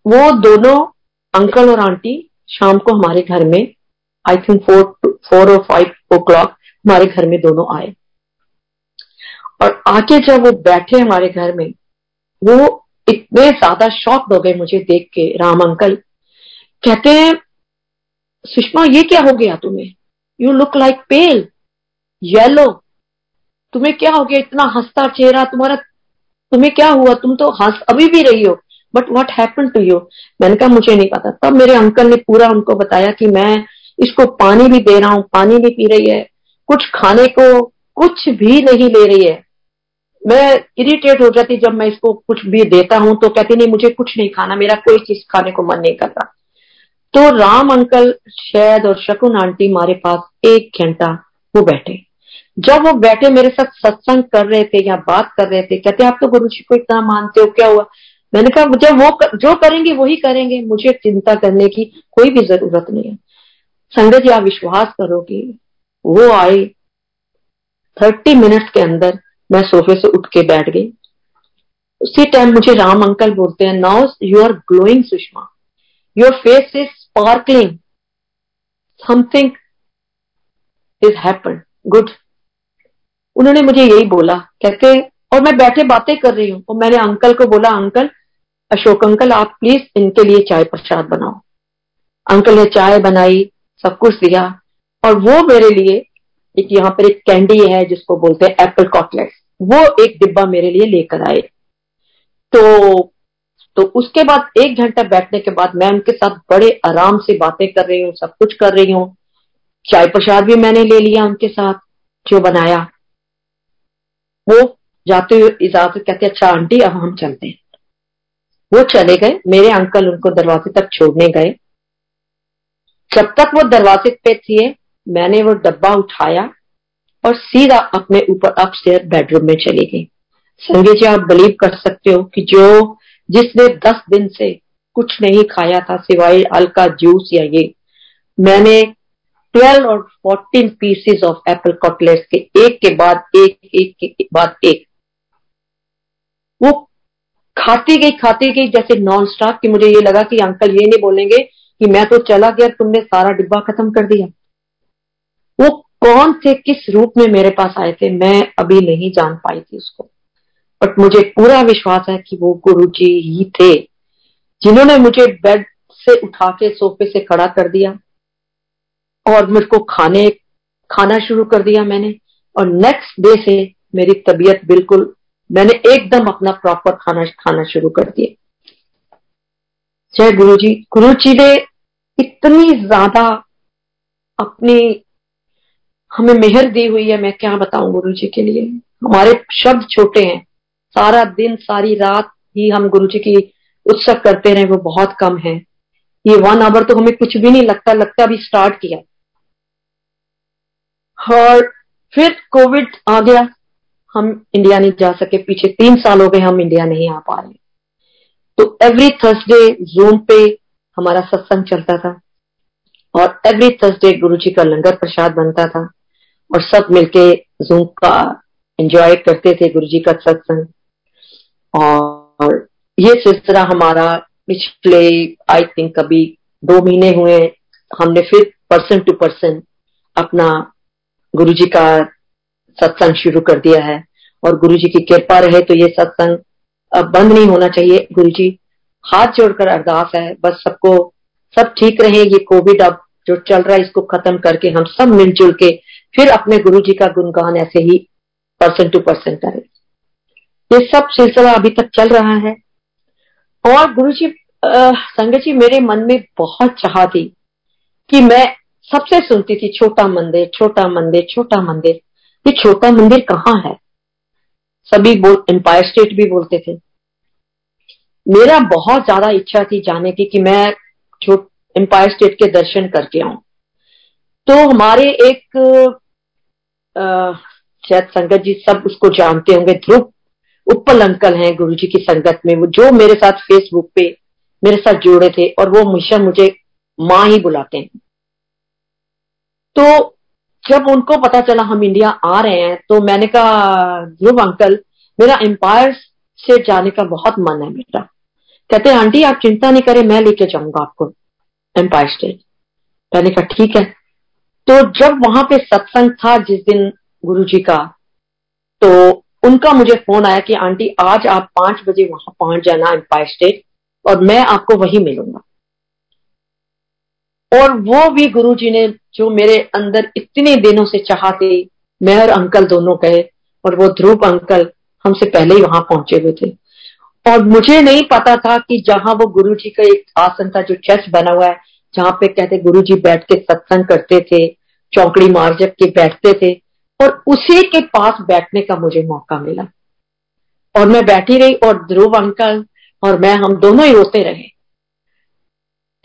वो दोनों अंकल और आंटी शाम को हमारे घर में आई थिंक फोर फोर और फाइव ओ क्लॉक हमारे घर में दोनों आए। और आके जब वो बैठे हमारे घर में, वो इतने ज़्यादा शॉक हो गए मुझे देख के, राम अंकल। कहते हैं, सुषमा, ये क्या हो गया तुम्हें? You look like pale yellow तुम्हें क्या हो गया? इतना हंसता चेहरा तुम्हारा, तुम्हें क्या हुआ? तुम तो हंस अभी भी रही हो। But what happen to you मैंने कहा, मुझे नहीं पता। तब मेरे अंकल ने पूरा उनको बताया कि मैं इसको पानी भी दे रहा हूँ, पानी भी पी रही है। कुछ खाने को कुछ भी नहीं ले रही है। मैं इरिटेट हो जाती जब मैं इसको कुछ भी देता हूँ तो कहती नहीं मुझे कुछ नहीं खाना मेरा कोई चीज़ खाने को मन नहीं करता। तो राम अंकल शैद और शकुन आंटी हमारे पास एक घंटा वो बैठे। जब वो बैठे मेरे साथ सत्संग कर रहे थे या बात कर रहे थे कहते आप तो गुरु जी को इतना मानते हो क्या हुआ? मैंने कहा जब वो कर, जो करेंगे वही करेंगे मुझे चिंता करने की कोई भी ज़रूरत नहीं है। संगत जी आप विश्वास करोगे वो आए थर्टी मिनट्स के अंदर मैं सोफे से उठ के बैठ गई। उसी टाइम मुझे राम अंकल बोलते हैं now you are glowing Sushma your face is sparkling something is happen good उन्होंने मुझे यही बोला। कहते, और मैं बैठे बातें कर रही हूँ। और मैंने अंकल को बोला, अंकल, अशोक अंकल, आप प्लीज़ इनके लिए चाय प्रसाद बनाओ. अंकल ने चाय बनाई, सब कुछ दिया। और वो मेरे लिए एक यहाँ पर एक कैंडी है जिसको बोलते हैं एप्पल कॉकलेट वो एक डिब्बा मेरे लिए लेकर आए। तो तो उसके बाद एक घंटा बैठने के बाद मैं उनके साथ बड़े आराम से बातें कर रही हूँ, सब कुछ कर रही हूँ। चाय प्रसाद भी मैंने ले लिया उनके साथ, जो बनाया। वो जाते हुए इजाज़त कहते अच्छा आंटी, अब हम चलते हैं। वो चले गए। मेरे अंकल उनको दरवाजे तक छोड़ने गए। जब तक वो दरवाजे पे थे मैंने वो डब्बा उठाया और सीधा अपने ऊपर अपस्टेयर बेडरूम में चली गई। संजय जी, आप बिलीव कर सकते हो कि जो जिसने दस दिन से कुछ नहीं खाया था, सिवाय हल्का जूस या ये, मैंने ट्वेल्व और fourteen pieces of apple chocolate के एक के बाद एक एक के बाद एक, वो खाती गई खाती गई जैसे नॉन स्टॉप कि मुझे ये लगा कि अंकल ये नहीं बोलेंगे कि मैं तो चला गया, तुमने सारा डिब्बा खत्म कर दिया। वो कौन थे, किस रूप में मेरे पास आए थे, मैं अभी नहीं जान पाई थी उसको। बट मुझे पूरा विश्वास है कि वो गुरु जी ही थे, जिन्होंने मुझे बेड से उठा के, सोफे से खड़ा कर दिया और मेरे को खाने, खाना शुरू कर दिया मैंने। और नेक्स्ट डे से मेरी तबीयत बिल्कुल, मैंने एकदम अपना प्रॉपर खाना खाना शुरू कर दिया। जय गुरु जी गुरु जी ने इतनी ज़्यादा अपनी हमें मेहर दी हुई है, मैं क्या बताऊँ गुरु जी के लिए? हमारे शब्द छोटे हैं। सारा दिन, सारी रात ही हम गुरु जी की उत्सव करते रहे, वो बहुत कम है। ये वन आवर तो हमें कुछ भी नहीं लगता लगता अभी स्टार्ट किया। और फिर कोविड आ गया। हम इंडिया नहीं जा सके, पीछे तीन साल हो गए हम इंडिया नहीं आ पा रहे तो एवरी थर्सडे जूम पे हमारा सत्संग चलता था। और एवरी थर्सडे गुरु जी का लंगर प्रसाद बनता था। और सब मिलके जूम का एंजॉय करते थे गुरु जी का सत्संग। और ये सिलसिला हमारा पिछले आई थिंक अभी दो महीने हुए। हमने फिर पर्सन टू पर्सन अपना गुरु जी का सत्संग शुरू कर दिया है। और गुरु जी की कृपा रहे तो ये सत्संग अब बंद नहीं होना चाहिए। गुरु जी हाथ जोड़कर अरदास है, बस सबको सब ठीक रहे। ये कोविड अब जो चल रहा है, इसको खत्म करके हम सब मिलजुल के फिर अपने गुरु जी का गुणगान ऐसे ही पर्सन टू पर्सन करें ये सब सिलसिला अभी तक चल रहा है। और गुरु जी संगत जी, मेरे मन में बहुत चाह थी कि मैं सबसे सुनती थी, छोटा मंदिर छोटा मंदिर छोटा मंदिर। ये छोटा मंदिर कहाँ है? सभी बोल एम्पायर स्टेट भी बोलते थे। मेरा बहुत ज़्यादा इच्छा थी जाने की कि मैं एम्पायर स्टेट के दर्शन करके आऊँ। तो हमारे एक शायद संगत जी सब उसको जानते होंगे। ध्रुव उपल अंकल हैं गुरु जी की संगत में, वो जो मेरे साथ फेसबुक पे मेरे साथ जुड़े थे और वो हमेशा मुझे माँ ही बुलाते हैं। तो जब उनको पता चला हम इंडिया आ रहे हैं तो मैंने कहा, ध्रुव अंकल, मेरा एम्पायर से जाने का बहुत मन है बेटा। कहते आंटी, आप चिंता नहीं करें, मैं लेके जाऊँगा आपको एम्पायर स्टेट मैंने कहा, ठीक है। तो जब वहाँ पे सत्संग था जिस दिन गुरु जी का तो उनका मुझे फ़ोन आया कि, आंटी, आज आप पाँच बजे वहाँ पहुँच जाना एम्पायर स्टेट और मैं आपको वही मिलूँगा। और वो भी गुरु जी ने जो मेरे अंदर इतने दिनों से चाहते मैं और अंकल दोनों गए और वो ध्रुव अंकल हमसे पहले ही वहाँ पहुँचे हुए थे। और मुझे नहीं पता था कि जहाँ वो गुरु जी का एक आसन था, जो चर्च बना हुआ है जहाँ पे कहते गुरु जी बैठ के सत्संग करते थे, चौकड़ी मार जब के बैठते थे, और उसी के पास बैठने का मुझे मौका मिला। और मैं बैठी रही, और ध्रुव अंकल और मैं, हम दोनों ही रोते रहे।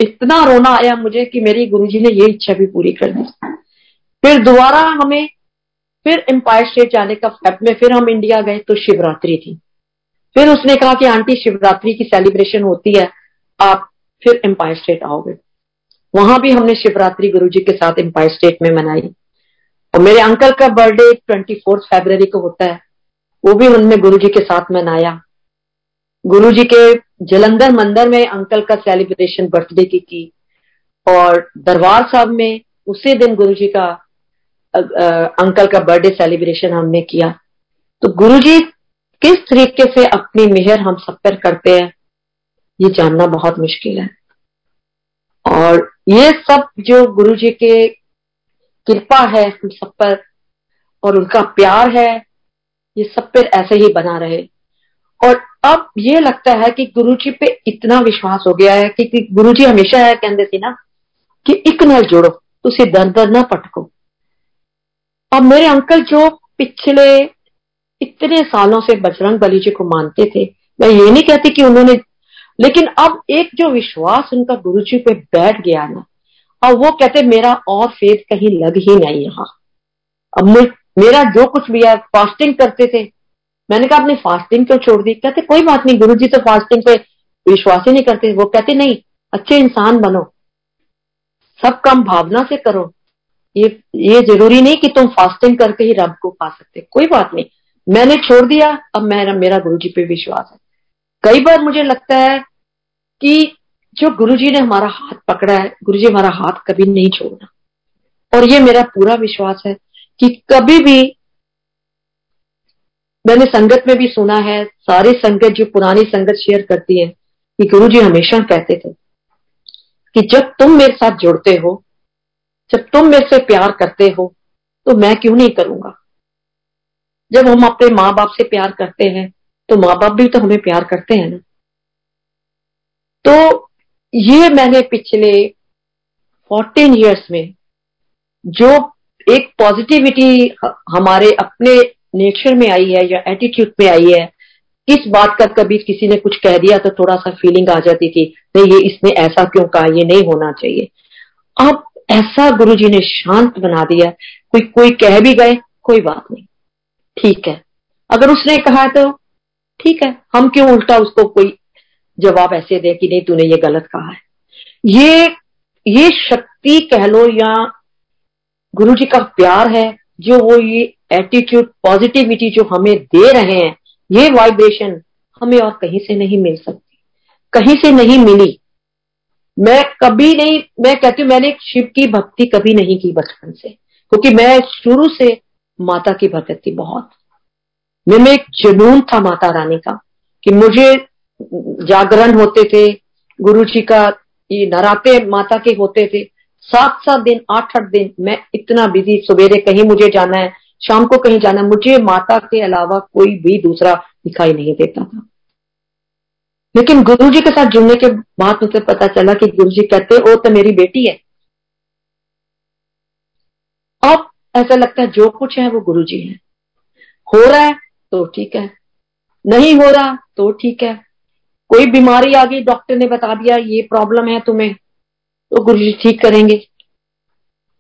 इतना रोना आया मुझे कि मेरी गुरुजी ने ये इच्छा भी पूरी कर दी। फिर दोबारा हमें, फिर एम्पायर स्टेट जाने का फेब में फिर हम इंडिया गए तो शिवरात्रि थी। फिर उसने कहा कि, आंटी, शिवरात्रि की सेलिब्रेशन होती है, आप फिर एम्पायर स्टेट आओगे। वहाँ भी हमने शिवरात्रि गुरु जी के साथ एम्पायर स्टेट में मनाई। और मेरे अंकल का बर्थडे ट्वेंटी फोर्थ फेबर को होता है। वो भी हमने गुरु जी के साथ मनाया। गुरु जी के जलंधर मंदिर में अंकल का सेलिब्रेशन बर्थडे की की और दरबार साहब में उसी दिन गुरु जी का आ, अंकल का बर्थडे सेलिब्रेशन हमने किया। तो गुरु जी किस तरीके से अपनी मेहर हम सब पर करते हैं ये जानना बहुत मुश्किल है। और ये सब जो गुरु जी के कृपा है हम सब पर और उनका प्यार है, ये सब पर ऐसे ही बना रहे। और अब ये लगता है कि गुरु जी पे इतना विश्वास हो गया है कि कि गुरु जी हमेशा है कहते थे ना कि एक नल जोड़ो दर दर ना पटको। अब मेरे अंकल जो पिछले इतने सालों से बजरंग बली जी को मानते थे, मैं ये नहीं कहती कि उन्होंने लेकिन अब एक जो विश्वास उनका गुरु जी पे बैठ गया ना, अब वो कहते मेरा और फेद कहीं लग ही नहीं यहाँ अब मैं, मेरा जो कुछ भी है फास्टिंग करते थे। मैंने कहा अपनी फास्टिंग क्यों छोड़ दी? कहते, कोई बात नहीं गुरु जी तो फास्टिंग पे विश्वास ही नहीं करते। वो कहते, नहीं, अच्छे इंसान बनो। सब काम भावना से करो। ये ये ज़रूरी नहीं कि तुम फास्टिंग करके ही रब को पा सकते। कोई बात नहीं। मैंने छोड़ दिया, अब मेरा मेरा गुरु जी पे विश्वास है। कई बार मुझे लगता है कि जो गुरु जी ने हमारा हाथ पकड़ा है गुरु जी हमारा हाथ कभी नहीं छोड़ना। और ये मेरा पूरा विश्वास है कि कभी भी मैंने संगत में भी सुना है, सारी संगत जो पुरानी संगत शेयर करती है, कि गुरु जी हमेशा कहते थे कि जब तुम मेरे साथ जुड़ते हो, जब तुम मेरे से प्यार करते हो तो मैं क्यों नहीं करूँगा? जब हम अपने माँ बाप से प्यार करते हैं तो माँ बाप भी तो हमें प्यार करते हैं ना। तो ये मैंने पिछले फोर्टीन इयर्स में जो एक पॉजिटिविटी हमारे अपने नेचर में आई है या एटीट्यूड में आई है, इस बात का कभी किसी ने कुछ कह दिया तो थोड़ा सा फीलिंग आ जाती थी, नहीं, ये इसने ऐसा क्यों कहा? ये नहीं होना चाहिए। अब ऐसा गुरु जी ने शांत बना दिया, कोई कोई कह भी गए, कोई बात नहीं। ठीक है। अगर उसने कहा तो ठीक है, हम क्यों उल्टा उसको कोई जवाब ऐसे दे कि नहीं, तूने ये गलत कहा है। ये ये शक्ति कह लो या गुरु जी का प्यार है, जो वो ये एटीट्यूड पॉजिटिविटी जो हमें दे रहे हैं, ये वाइब्रेशन हमें और कहीं से नहीं मिल सकती। कहीं से नहीं मिली। मैं कभी नहीं, मैं कहती हूँ, मैंने शिव की भक्ति कभी नहीं की बचपन से, क्योंकि मैं शुरू से माता की भगत थी बहुत मैं एक जुनून था माता रानी का, कि मुझे जागरण होते थे गुरु जी का ये नराते माता के होते थे। सात सात दिन आठ आठ दिन मैं इतना बिज़ी सवेरे कहीं मुझे जाना है, शाम को कहीं जाना है, मुझे माता के अलावा कोई भी दूसरा दिखाई नहीं देता था। लेकिन गुरु जी के साथ जुड़ने के बाद मुझे पता चला कि गुरु जी कहते वो तो मेरी बेटी है। अब ऐसा लगता है जो कुछ है, वो गुरु जी है। हो रहा है तो ठीक है। नहीं हो रहा तो ठीक है। कोई बीमारी आ गई डॉक्टर ने बता दिया, ये प्रॉब्लम है तुम्हें तो गुरु जी ठीक करेंगे।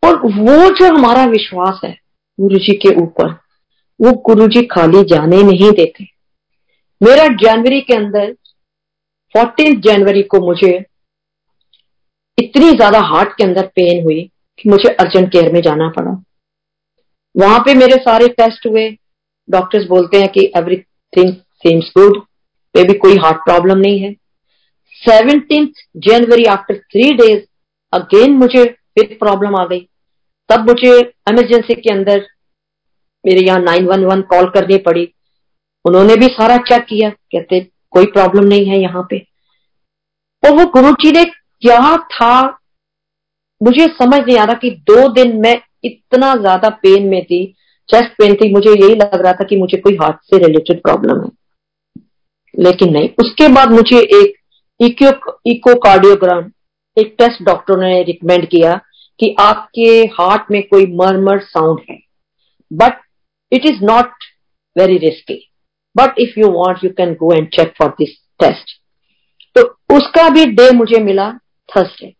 और वो जो हमारा विश्वास है गुरु जी के ऊपर, वो गुरु जी खाली जाने नहीं देते। मेरा जनवरी के अंदर फोर्टीन जनवरी को मुझे इतनी ज़्यादा हार्ट के अंदर पेन हुई कि मुझे अर्जेंट केयर में जाना पड़ा। वहाँ पे मेरे सारे टेस्ट हुए। डॉक्टर्स बोलते हैं कि एवरीथिंग सीम्स गुड मे भी कोई हार्ट प्रॉब्लम नहीं है। Seventeen January after three days again मुझे फिर प्रॉब्लम आ गई। तब मुझे इमरजेंसी के अंदर मेरे यहाँ नाइन वन वन कॉल करनी पड़ी। उन्होंने भी सारा चेक किया, कहते, कोई प्रॉब्लम नहीं है यहाँ पे। और वो गुरु जी ने क्या था? मुझे समझ नहीं आ रहा कि दो दिन में इतना ज़्यादा पेन में थी। चेस्ट पेन थी, मुझे यही लग रहा था कि मुझे कोई हार्ट से रिलेटेड प्रॉब्लम है। लेकिन नहीं। उसके बाद मुझे एक इको कार्डियोग्राम एक टेस्ट डॉक्टर ने रिकमेंड किया कि आपके हार्ट में कोई मरमर साउंड है। But it is not very risky but if you want you can go and check for this test तो उसका भी डे मुझे मिला थर्सडे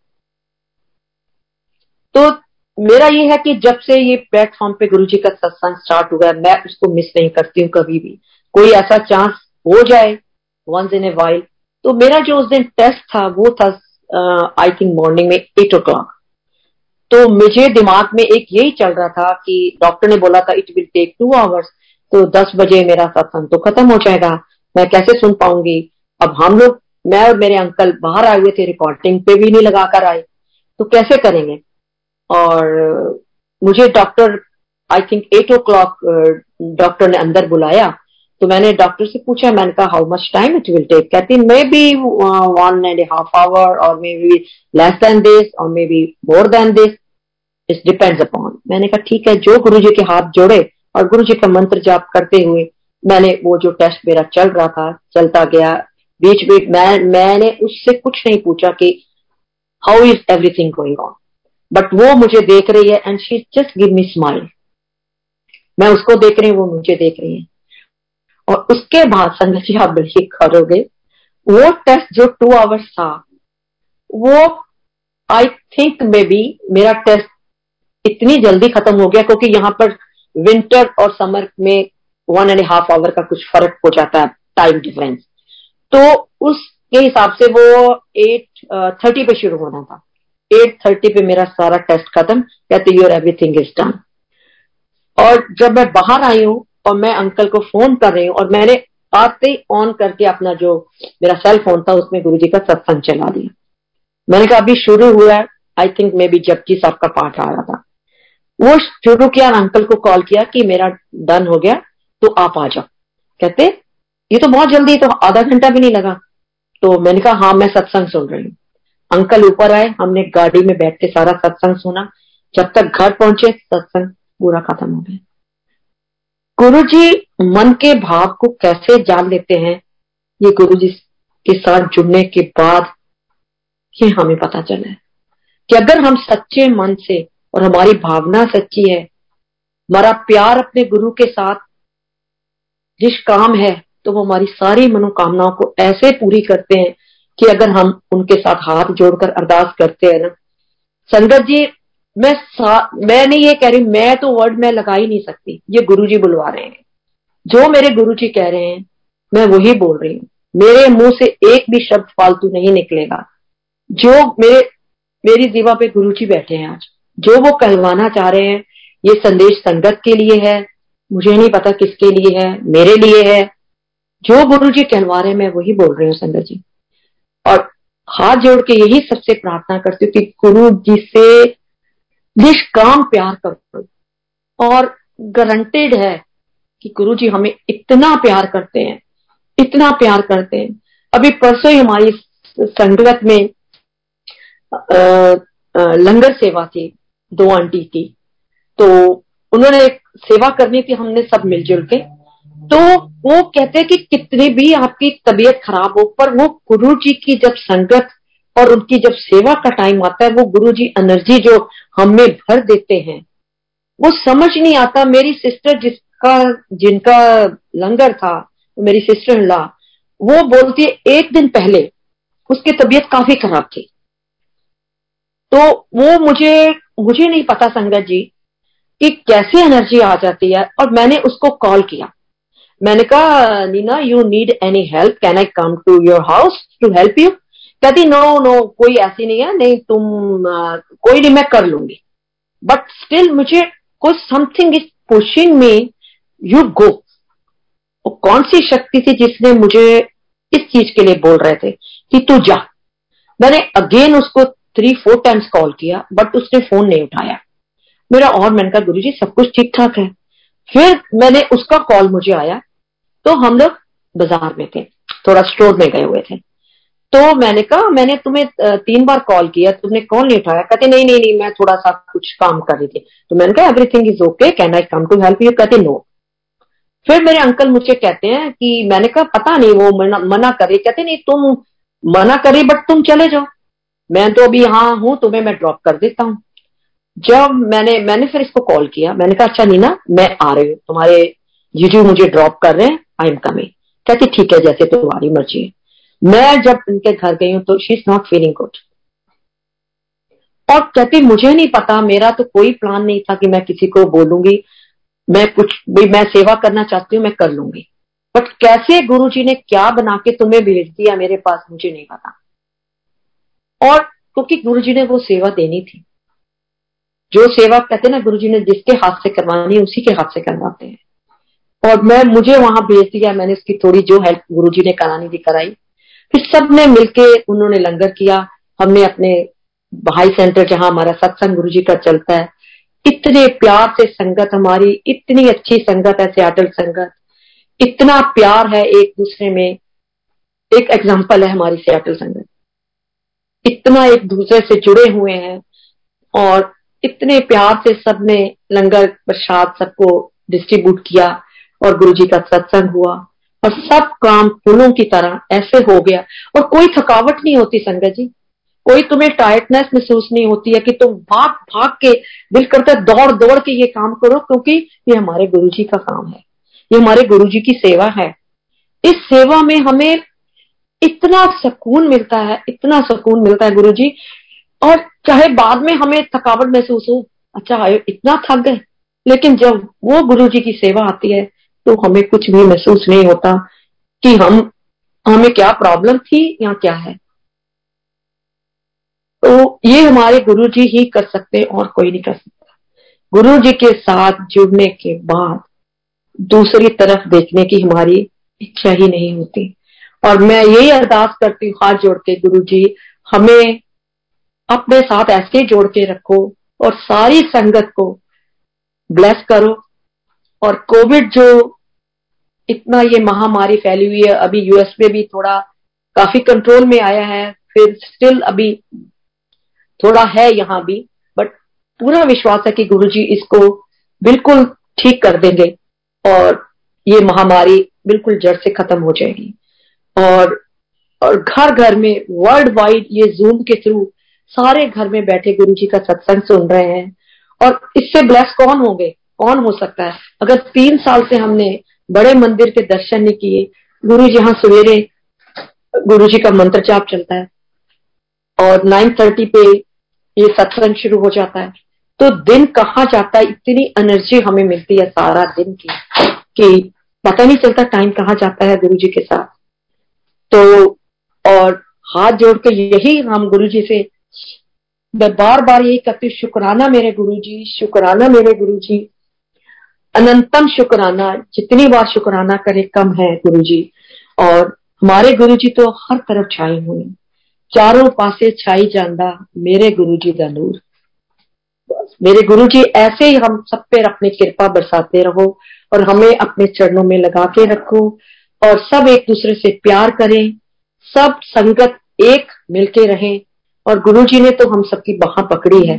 तो मेरा ये है कि जब से ये प्लेटफॉर्म पे गुरु जी का सत्संग स्टार्ट हुआ है, मैं उसको मिस नहीं करती हूँ कभी भी। कोई ऐसा चांस हो जाए वंस इन ए वाइल तो मेरा जो उस दिन टेस्ट था, वो था आई थिंक मॉर्निंग में एट ओ क्लॉक तो मुझे दिमाग में एक यही चल रहा था कि डॉक्टर ने बोला था it will take two hours तो दस बजे मेरा सत्संग तो खत्म हो जाएगा। मैं कैसे सुन पाऊँगी? अब हम लोग, मैं और मेरे अंकल बाहर आए हुए थे रिकॉर्डिंग पे भी नहीं लगा कर आए। तो कैसे करेंगे? और मुझे doctor I think eight o'clock doctor ने अंदर बुलाया। तो मैंने डॉक्टर से पूछा, मैंने कहा how much time it will take कहती maybe one and half hour और maybe less than this और maybe more than this it depends upon मैंने कहा, ठीक है, जो गुरु जी के हाथ जोड़े और गुरु जी का मंत्र जाप करते हुए मैंने वो जो टेस्ट मेरा चल रहा था, चलता गया, बीच बीच मैं, मैंने उससे कुछ नहीं पूछा कि how is everything going on but वो मुझे देख रही है and she just give me smile मैं उसको देख रही हूँ, वो मुझे देख रही है। और उसके बाद संगत जी आप बिल्कुल करोगे वो टेस्ट जो टू आवर्स था, वो आई थिंक मे बी मेरा टेस्ट इतनी जल्दी खत्म हो गया क्योंकि यहाँ पर विंटर और समर में वन एंड हाफ़ आवर का कुछ फ़र्क हो जाता है टाइम डिफरेंस तो उसके हिसाब से वो एट थर्टी पे शुरू होना था। एट थर्टी पे मेरा सारा टेस्ट खत्म, कहते यूर एवरीथिंग इज़ डन और जब मैं बाहर आई हूँ और मैं अंकल को फ़ोन कर रही हूँ और मैंने आते ही ऑन करके अपना जो मेरा सेल फ़ोन था, उसमें गुरु जी का सत्संग चला दिया। मैंने कहा, अभी शुरू हुआ है। आई थिंक मे बी जबकि साहब का पाठ आ रहा था। वो शुरू किया अंकल को कॉल किया कि मेरा डन हो गया तो आप आ जाओ। कहते, ये तो बहुत जल्दी तो आधा घंटा भी नहीं लगा। तो मैंने कहा हाँ मैं सत्संग सुन रही हूँ। अंकल ऊपर आए, हमने गाड़ी में बैठ के सारा सत्संग सुना। जब तक घर पहुँचे, सत्संग पूरा खत्म हो गया। गुरु जी मन के भाव को कैसे जान लेते हैं? ये गुरु जी के साथ जुड़ने के बाद ही हमें पता चला है कि अगर हम सच्चे मन से और हमारी भावना सच्ची है, हमारा प्यार अपने गुरु के साथ जिस काम है तो वो हमारी सारी मनोकामनाओं को ऐसे पूरी करते हैं कि अगर हम उनके साथ हाथ जोड़कर अरदास करते हैं ना। संगत जी मैं मैं नहीं ये कह रही, मैं तो वर्ड में लगा ही नहीं सकती। ये गुरु जी बुलवा रहे हैं। जो मेरे गुरु जी कह रहे हैं, मैं वही बोल रही हूँ। मेरे मुँह से एक भी शब्द फालतू नहीं निकलेगा। जो मेरे, मेरी दीवा पे गुरु जी बैठे हैं आज, जो वो कहलवाना चाह रहे हैं, ये संदेश संगत के लिए है, मुझे नहीं पता किसके लिए है, मेरे लिए है। जो गुरु जी कहलवा रहे हैं, मैं वही बोल रही हूँ, संगत जी। और हाथ जोड़ के यही सबसे प्रार्थना करती हूँ कि गुरु जी से निष्काम प्यार करो। और गारंटेड है कि गुरु जी हमें इतना प्यार करते हैं, इतना प्यार करते हैं। अभी परसों ही हमारी संगत में लंगर सेवा थी, दो आंटी की। तो उन्होंने सेवा करनी थी हमने सब मिलजुल के। तो वो कहते हैं कि कितनी भी आपकी तबीयत खराब हो, पर वो गुरु जी की जब संगत और उनकी जब सेवा का टाइम आता है, वो गुरु जी एनर्जी जो हमें भर देते हैं। वो समझ नहीं आता मेरी सिस्टर जिसका, जिनका लंगर था, मेरी सिस्टर ला वो बोलती है, एक दिन पहले उसकी तबीयत काफ़ी खराब थी। तो वो मुझे मुझे नहीं पता संगत जी कि कैसे एनर्जी आ जाती है और मैंने उसको कॉल किया। मैंने कहा, Neena you need any help can I come to your house to help you कहती नो नो कोई ऐसी नहीं है नहीं तुम आ, कोई नहीं मैं कर लूँगी। बट स्टिल मुझे कुछ something is pushing me you go कौन सी शक्ति थी जिसने मुझे इस चीज़ के लिए बोल रहे थे कि तू जा। मैंने अगेन उसको थ्री फोर टाइम्स कॉल किया बट उसने फ़ोन नहीं उठाया। मेरा और मैंने कहा गुरु जी सब कुछ ठीक ठाक है। फिर मैंने उसका कॉल मुझे आया तो हम लोग बाज़ार में थे थोड़ा स्टोर में गए हुए थे। तो मैंने कहा मैंने तुम्हें तीन बार कॉल किया तुमने कॉल नहीं उठाया? कहते नहीं नहीं नहीं मैं थोड़ा सा कुछ काम कर रही थी। तो मैंने कहा everything is okay can I come to help you कहते नो फिर मेरे अंकल मुझे कहते हैं कि मैंने कहा पता नहीं वो मना, मना करे। कहते नहीं तुम मना करे बट तुम चले जाओ। मैं तो अभी यहाँ हूँ तुम्हें मैं ड्रॉप कर देता हूँ। जब मैंने मैंने फिर इसको कॉल किया मैंने कहा अच्छा नीना मैं आ रही हूँ। तुम्हारे जीजू मुझे ड्रॉप कर रहे हैं आई एम कमिंग कहती ठीक है जैसे तुम्हारी मर्ज़ी है। मैं जब उनके घर गई हूँ तो she is not feeling good और कहती, मुझे नहीं पता, मेरा तो कोई प्लान नहीं था कि मैं किसी को बोलूँगी। मैं कुछ भी, मैं सेवा करना चाहती हूँ, मैं कर लूँगी। बट कैसे गुरु जी ने क्या बना के तुम्हें भेज दिया, मेरे पास मुझे नहीं पता। और क्योंकि गुरु जी ने वो सेवा देनी थी, जो सेवा कहते ना गुरु जी ने जिसके हाथ से करवानी है, उसी के हाथ से करवाते हैं। और मैं, मुझे वहाँ भेज दिया, मैंने उसकी थोड़ी जो हेल्प गुरु जी ने करानी थी, कराई। फिर सबने मिलके उन्होंने लंगर किया। हमने अपने भाई सेंटर, जहाँ हमारा सत्संग गुरु जी का चलता है, इतने प्यार से संगत हमारी, इतनी अच्छी संगत है, सियाटल संगत। इतना प्यार है एक दूसरे में। एक एग्ज़ाम्पल है हमारी सियाटल संगत। इतना एक दूसरे से जुड़े हुए हैं और इतने प्यार से सबने लंगर प्रसाद सबको डिस्ट्रीब्यूट किया और गुरु जी का सत्संग हुआ। और सब काम फूलों की तरह ऐसे हो गया। और कोई थकावट नहीं होती संगत जी। कोई तुम्हें टायर्डनेस महसूस नहीं होती है कि तुम भाग भाग के दिल करता है, दौड़ दौड़ के ये काम करो, क्योंकि ये हमारे गुरु जी का काम है। ये हमारे गुरु जी की सेवा है। इस सेवा में हमें इतना सुकून मिलता है, इतना सुकून मिलता है गुरु जी और चाहे बाद में हमें थकावट महसूस हो अच्छा इतना थक गए। लेकिन जब वो गुरु जी की सेवा आती है तो हमें कुछ भी महसूस नहीं होता कि हम, हमें क्या प्रॉब्लम थी या क्या है। तो ये हमारे गुरु जी ही कर सकते और कोई नहीं कर सकता। गुरु जी के साथ जुड़ने के बाद दूसरी तरफ़ देखने की हमारी इच्छा ही नहीं होती। और मैं यही अरदास करती हूँ, हाथ जोड़ के गुरु जी हमें अपने साथ ऐसे जोड़ के रखो और सारी संगत को ब्लेस करो। और कोविड जो इतना ये महामारी फैली हुई है, अभी यूएस में भी थोड़ा काफ़ी कंट्रोल में आया है, फिर स्टिल अभी थोड़ा है यहाँ भी बट पूरा विश्वास है कि गुरु जी इसको बिल्कुल ठीक कर देंगे और ये महामारी बिल्कुल जड़ से खत्म हो जाएगी। और और घर घर में वर्ल्ड वाइड ये जूम के थ्रू सारे घर में बैठे गुरु जी का सत्संग सुन रहे हैं। और इससे ब्लेस कौन होंगे? कौन हो सकता है? अगर तीन साल से हमने बड़े मंदिर के दर्शन नहीं किए, गुरु जी यहाँ सवेरे, गुरु जी का मंत्र जाप चलता है और नाइन थर्टी पे ये सत्संग शुरू हो जाता है। तो दिन कहाँ जाता है? इतनी एनर्जी हमें मिलती है सारा दिन की कि पता नहीं चलता टाइम कहाँ जाता है गुरु जी के साथ। तो और हाथ जोड़ के यही हम गुरु जी से, मैं बार बार यही कहती हूँ, शुक्राना मेरे गुरु जी, शुक्राना मेरे गुरु जी। अनंतम शुक्राना, जितनी बार शुक्राना करे, कम है गुरु जी और हमारे गुरु जी तो हर तरफ़ छाए हुए चारों पासे छाई जाता मेरे गुरु जी का नूर। मेरे गुरु जी ऐसे ही हम सब पे अपनी कृपा बरसाते रहो और हमें अपने चरणों में लगा के रखो और सब एक दूसरे से प्यार करें, सब संगत एक मिलके रहें। और गुरु जी ने तो हम सबकी बाह पकड़ी है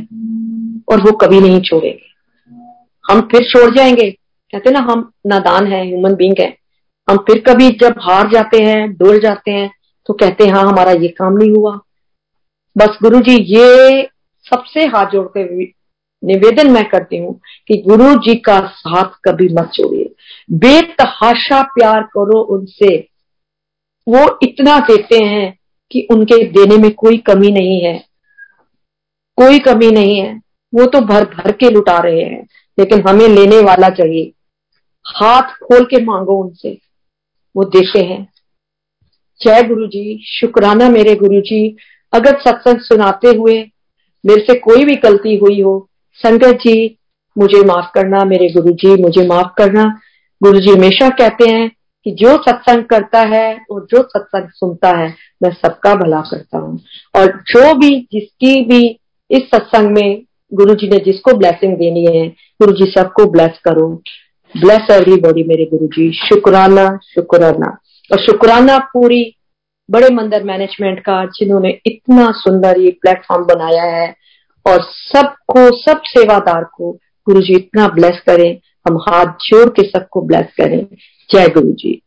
और वो कभी नहीं छोड़ेंगे। हम फिर छोड़ जाएँगे। कहते ना, हम नादान है ह्यूमन बींग है। हम फिर कभी जब हार जाते हैं, डोल जाते हैं तो कहते हैं हाँ हमारा ये काम नहीं हुआ। बस गुरु जी ये सबसे हाथ जोड़ते हुए निवेदन मैं करती हूँ कि गुरु जी का साथ कभी मत छोड़िए बेतहाशा प्यार करो उनसे। वो इतना देते हैं कि उनके देने में कोई कमी नहीं है। कोई कमी नहीं है। वो तो भर भर के लुटा रहे हैं। लेकिन हमें लेने वाला चाहिए। हाथ खोल के मांगो उनसे। वो देते हैं। जय गुरु जी शुक्राना मेरे गुरु जी अगर सत्संग सुनाते हुए मेरे से कोई भी गलती हुई हो, संगत जी, मुझे माफ़ करना, मेरे गुरु जी मुझे माफ़ करना। गुरु जी हमेशा कहते हैं कि जो सत्संग करता है और जो सत्संग सुनता है, मैं सबका भला करता हूँ। और जो भी, जिसकी भी इस सत्संग में गुरु जी ने जिसको ब्लेसिंग देनी है गुरु जी सबको ब्लेस करो। ब्लेस एवरीबॉडी मेरे गुरु जी शुक्राना शुक्राना। और शुक्राना पूरी बड़े मंदिर मैनेजमेंट का, जिन्होंने इतना सुंदर ये प्लेटफॉर्म बनाया है, और सबको, सब सेवादार को गुरु जी इतना ब्लेस करें। हम हाथ जोड़ के सबको ब्लेस करें। जय गुरु जी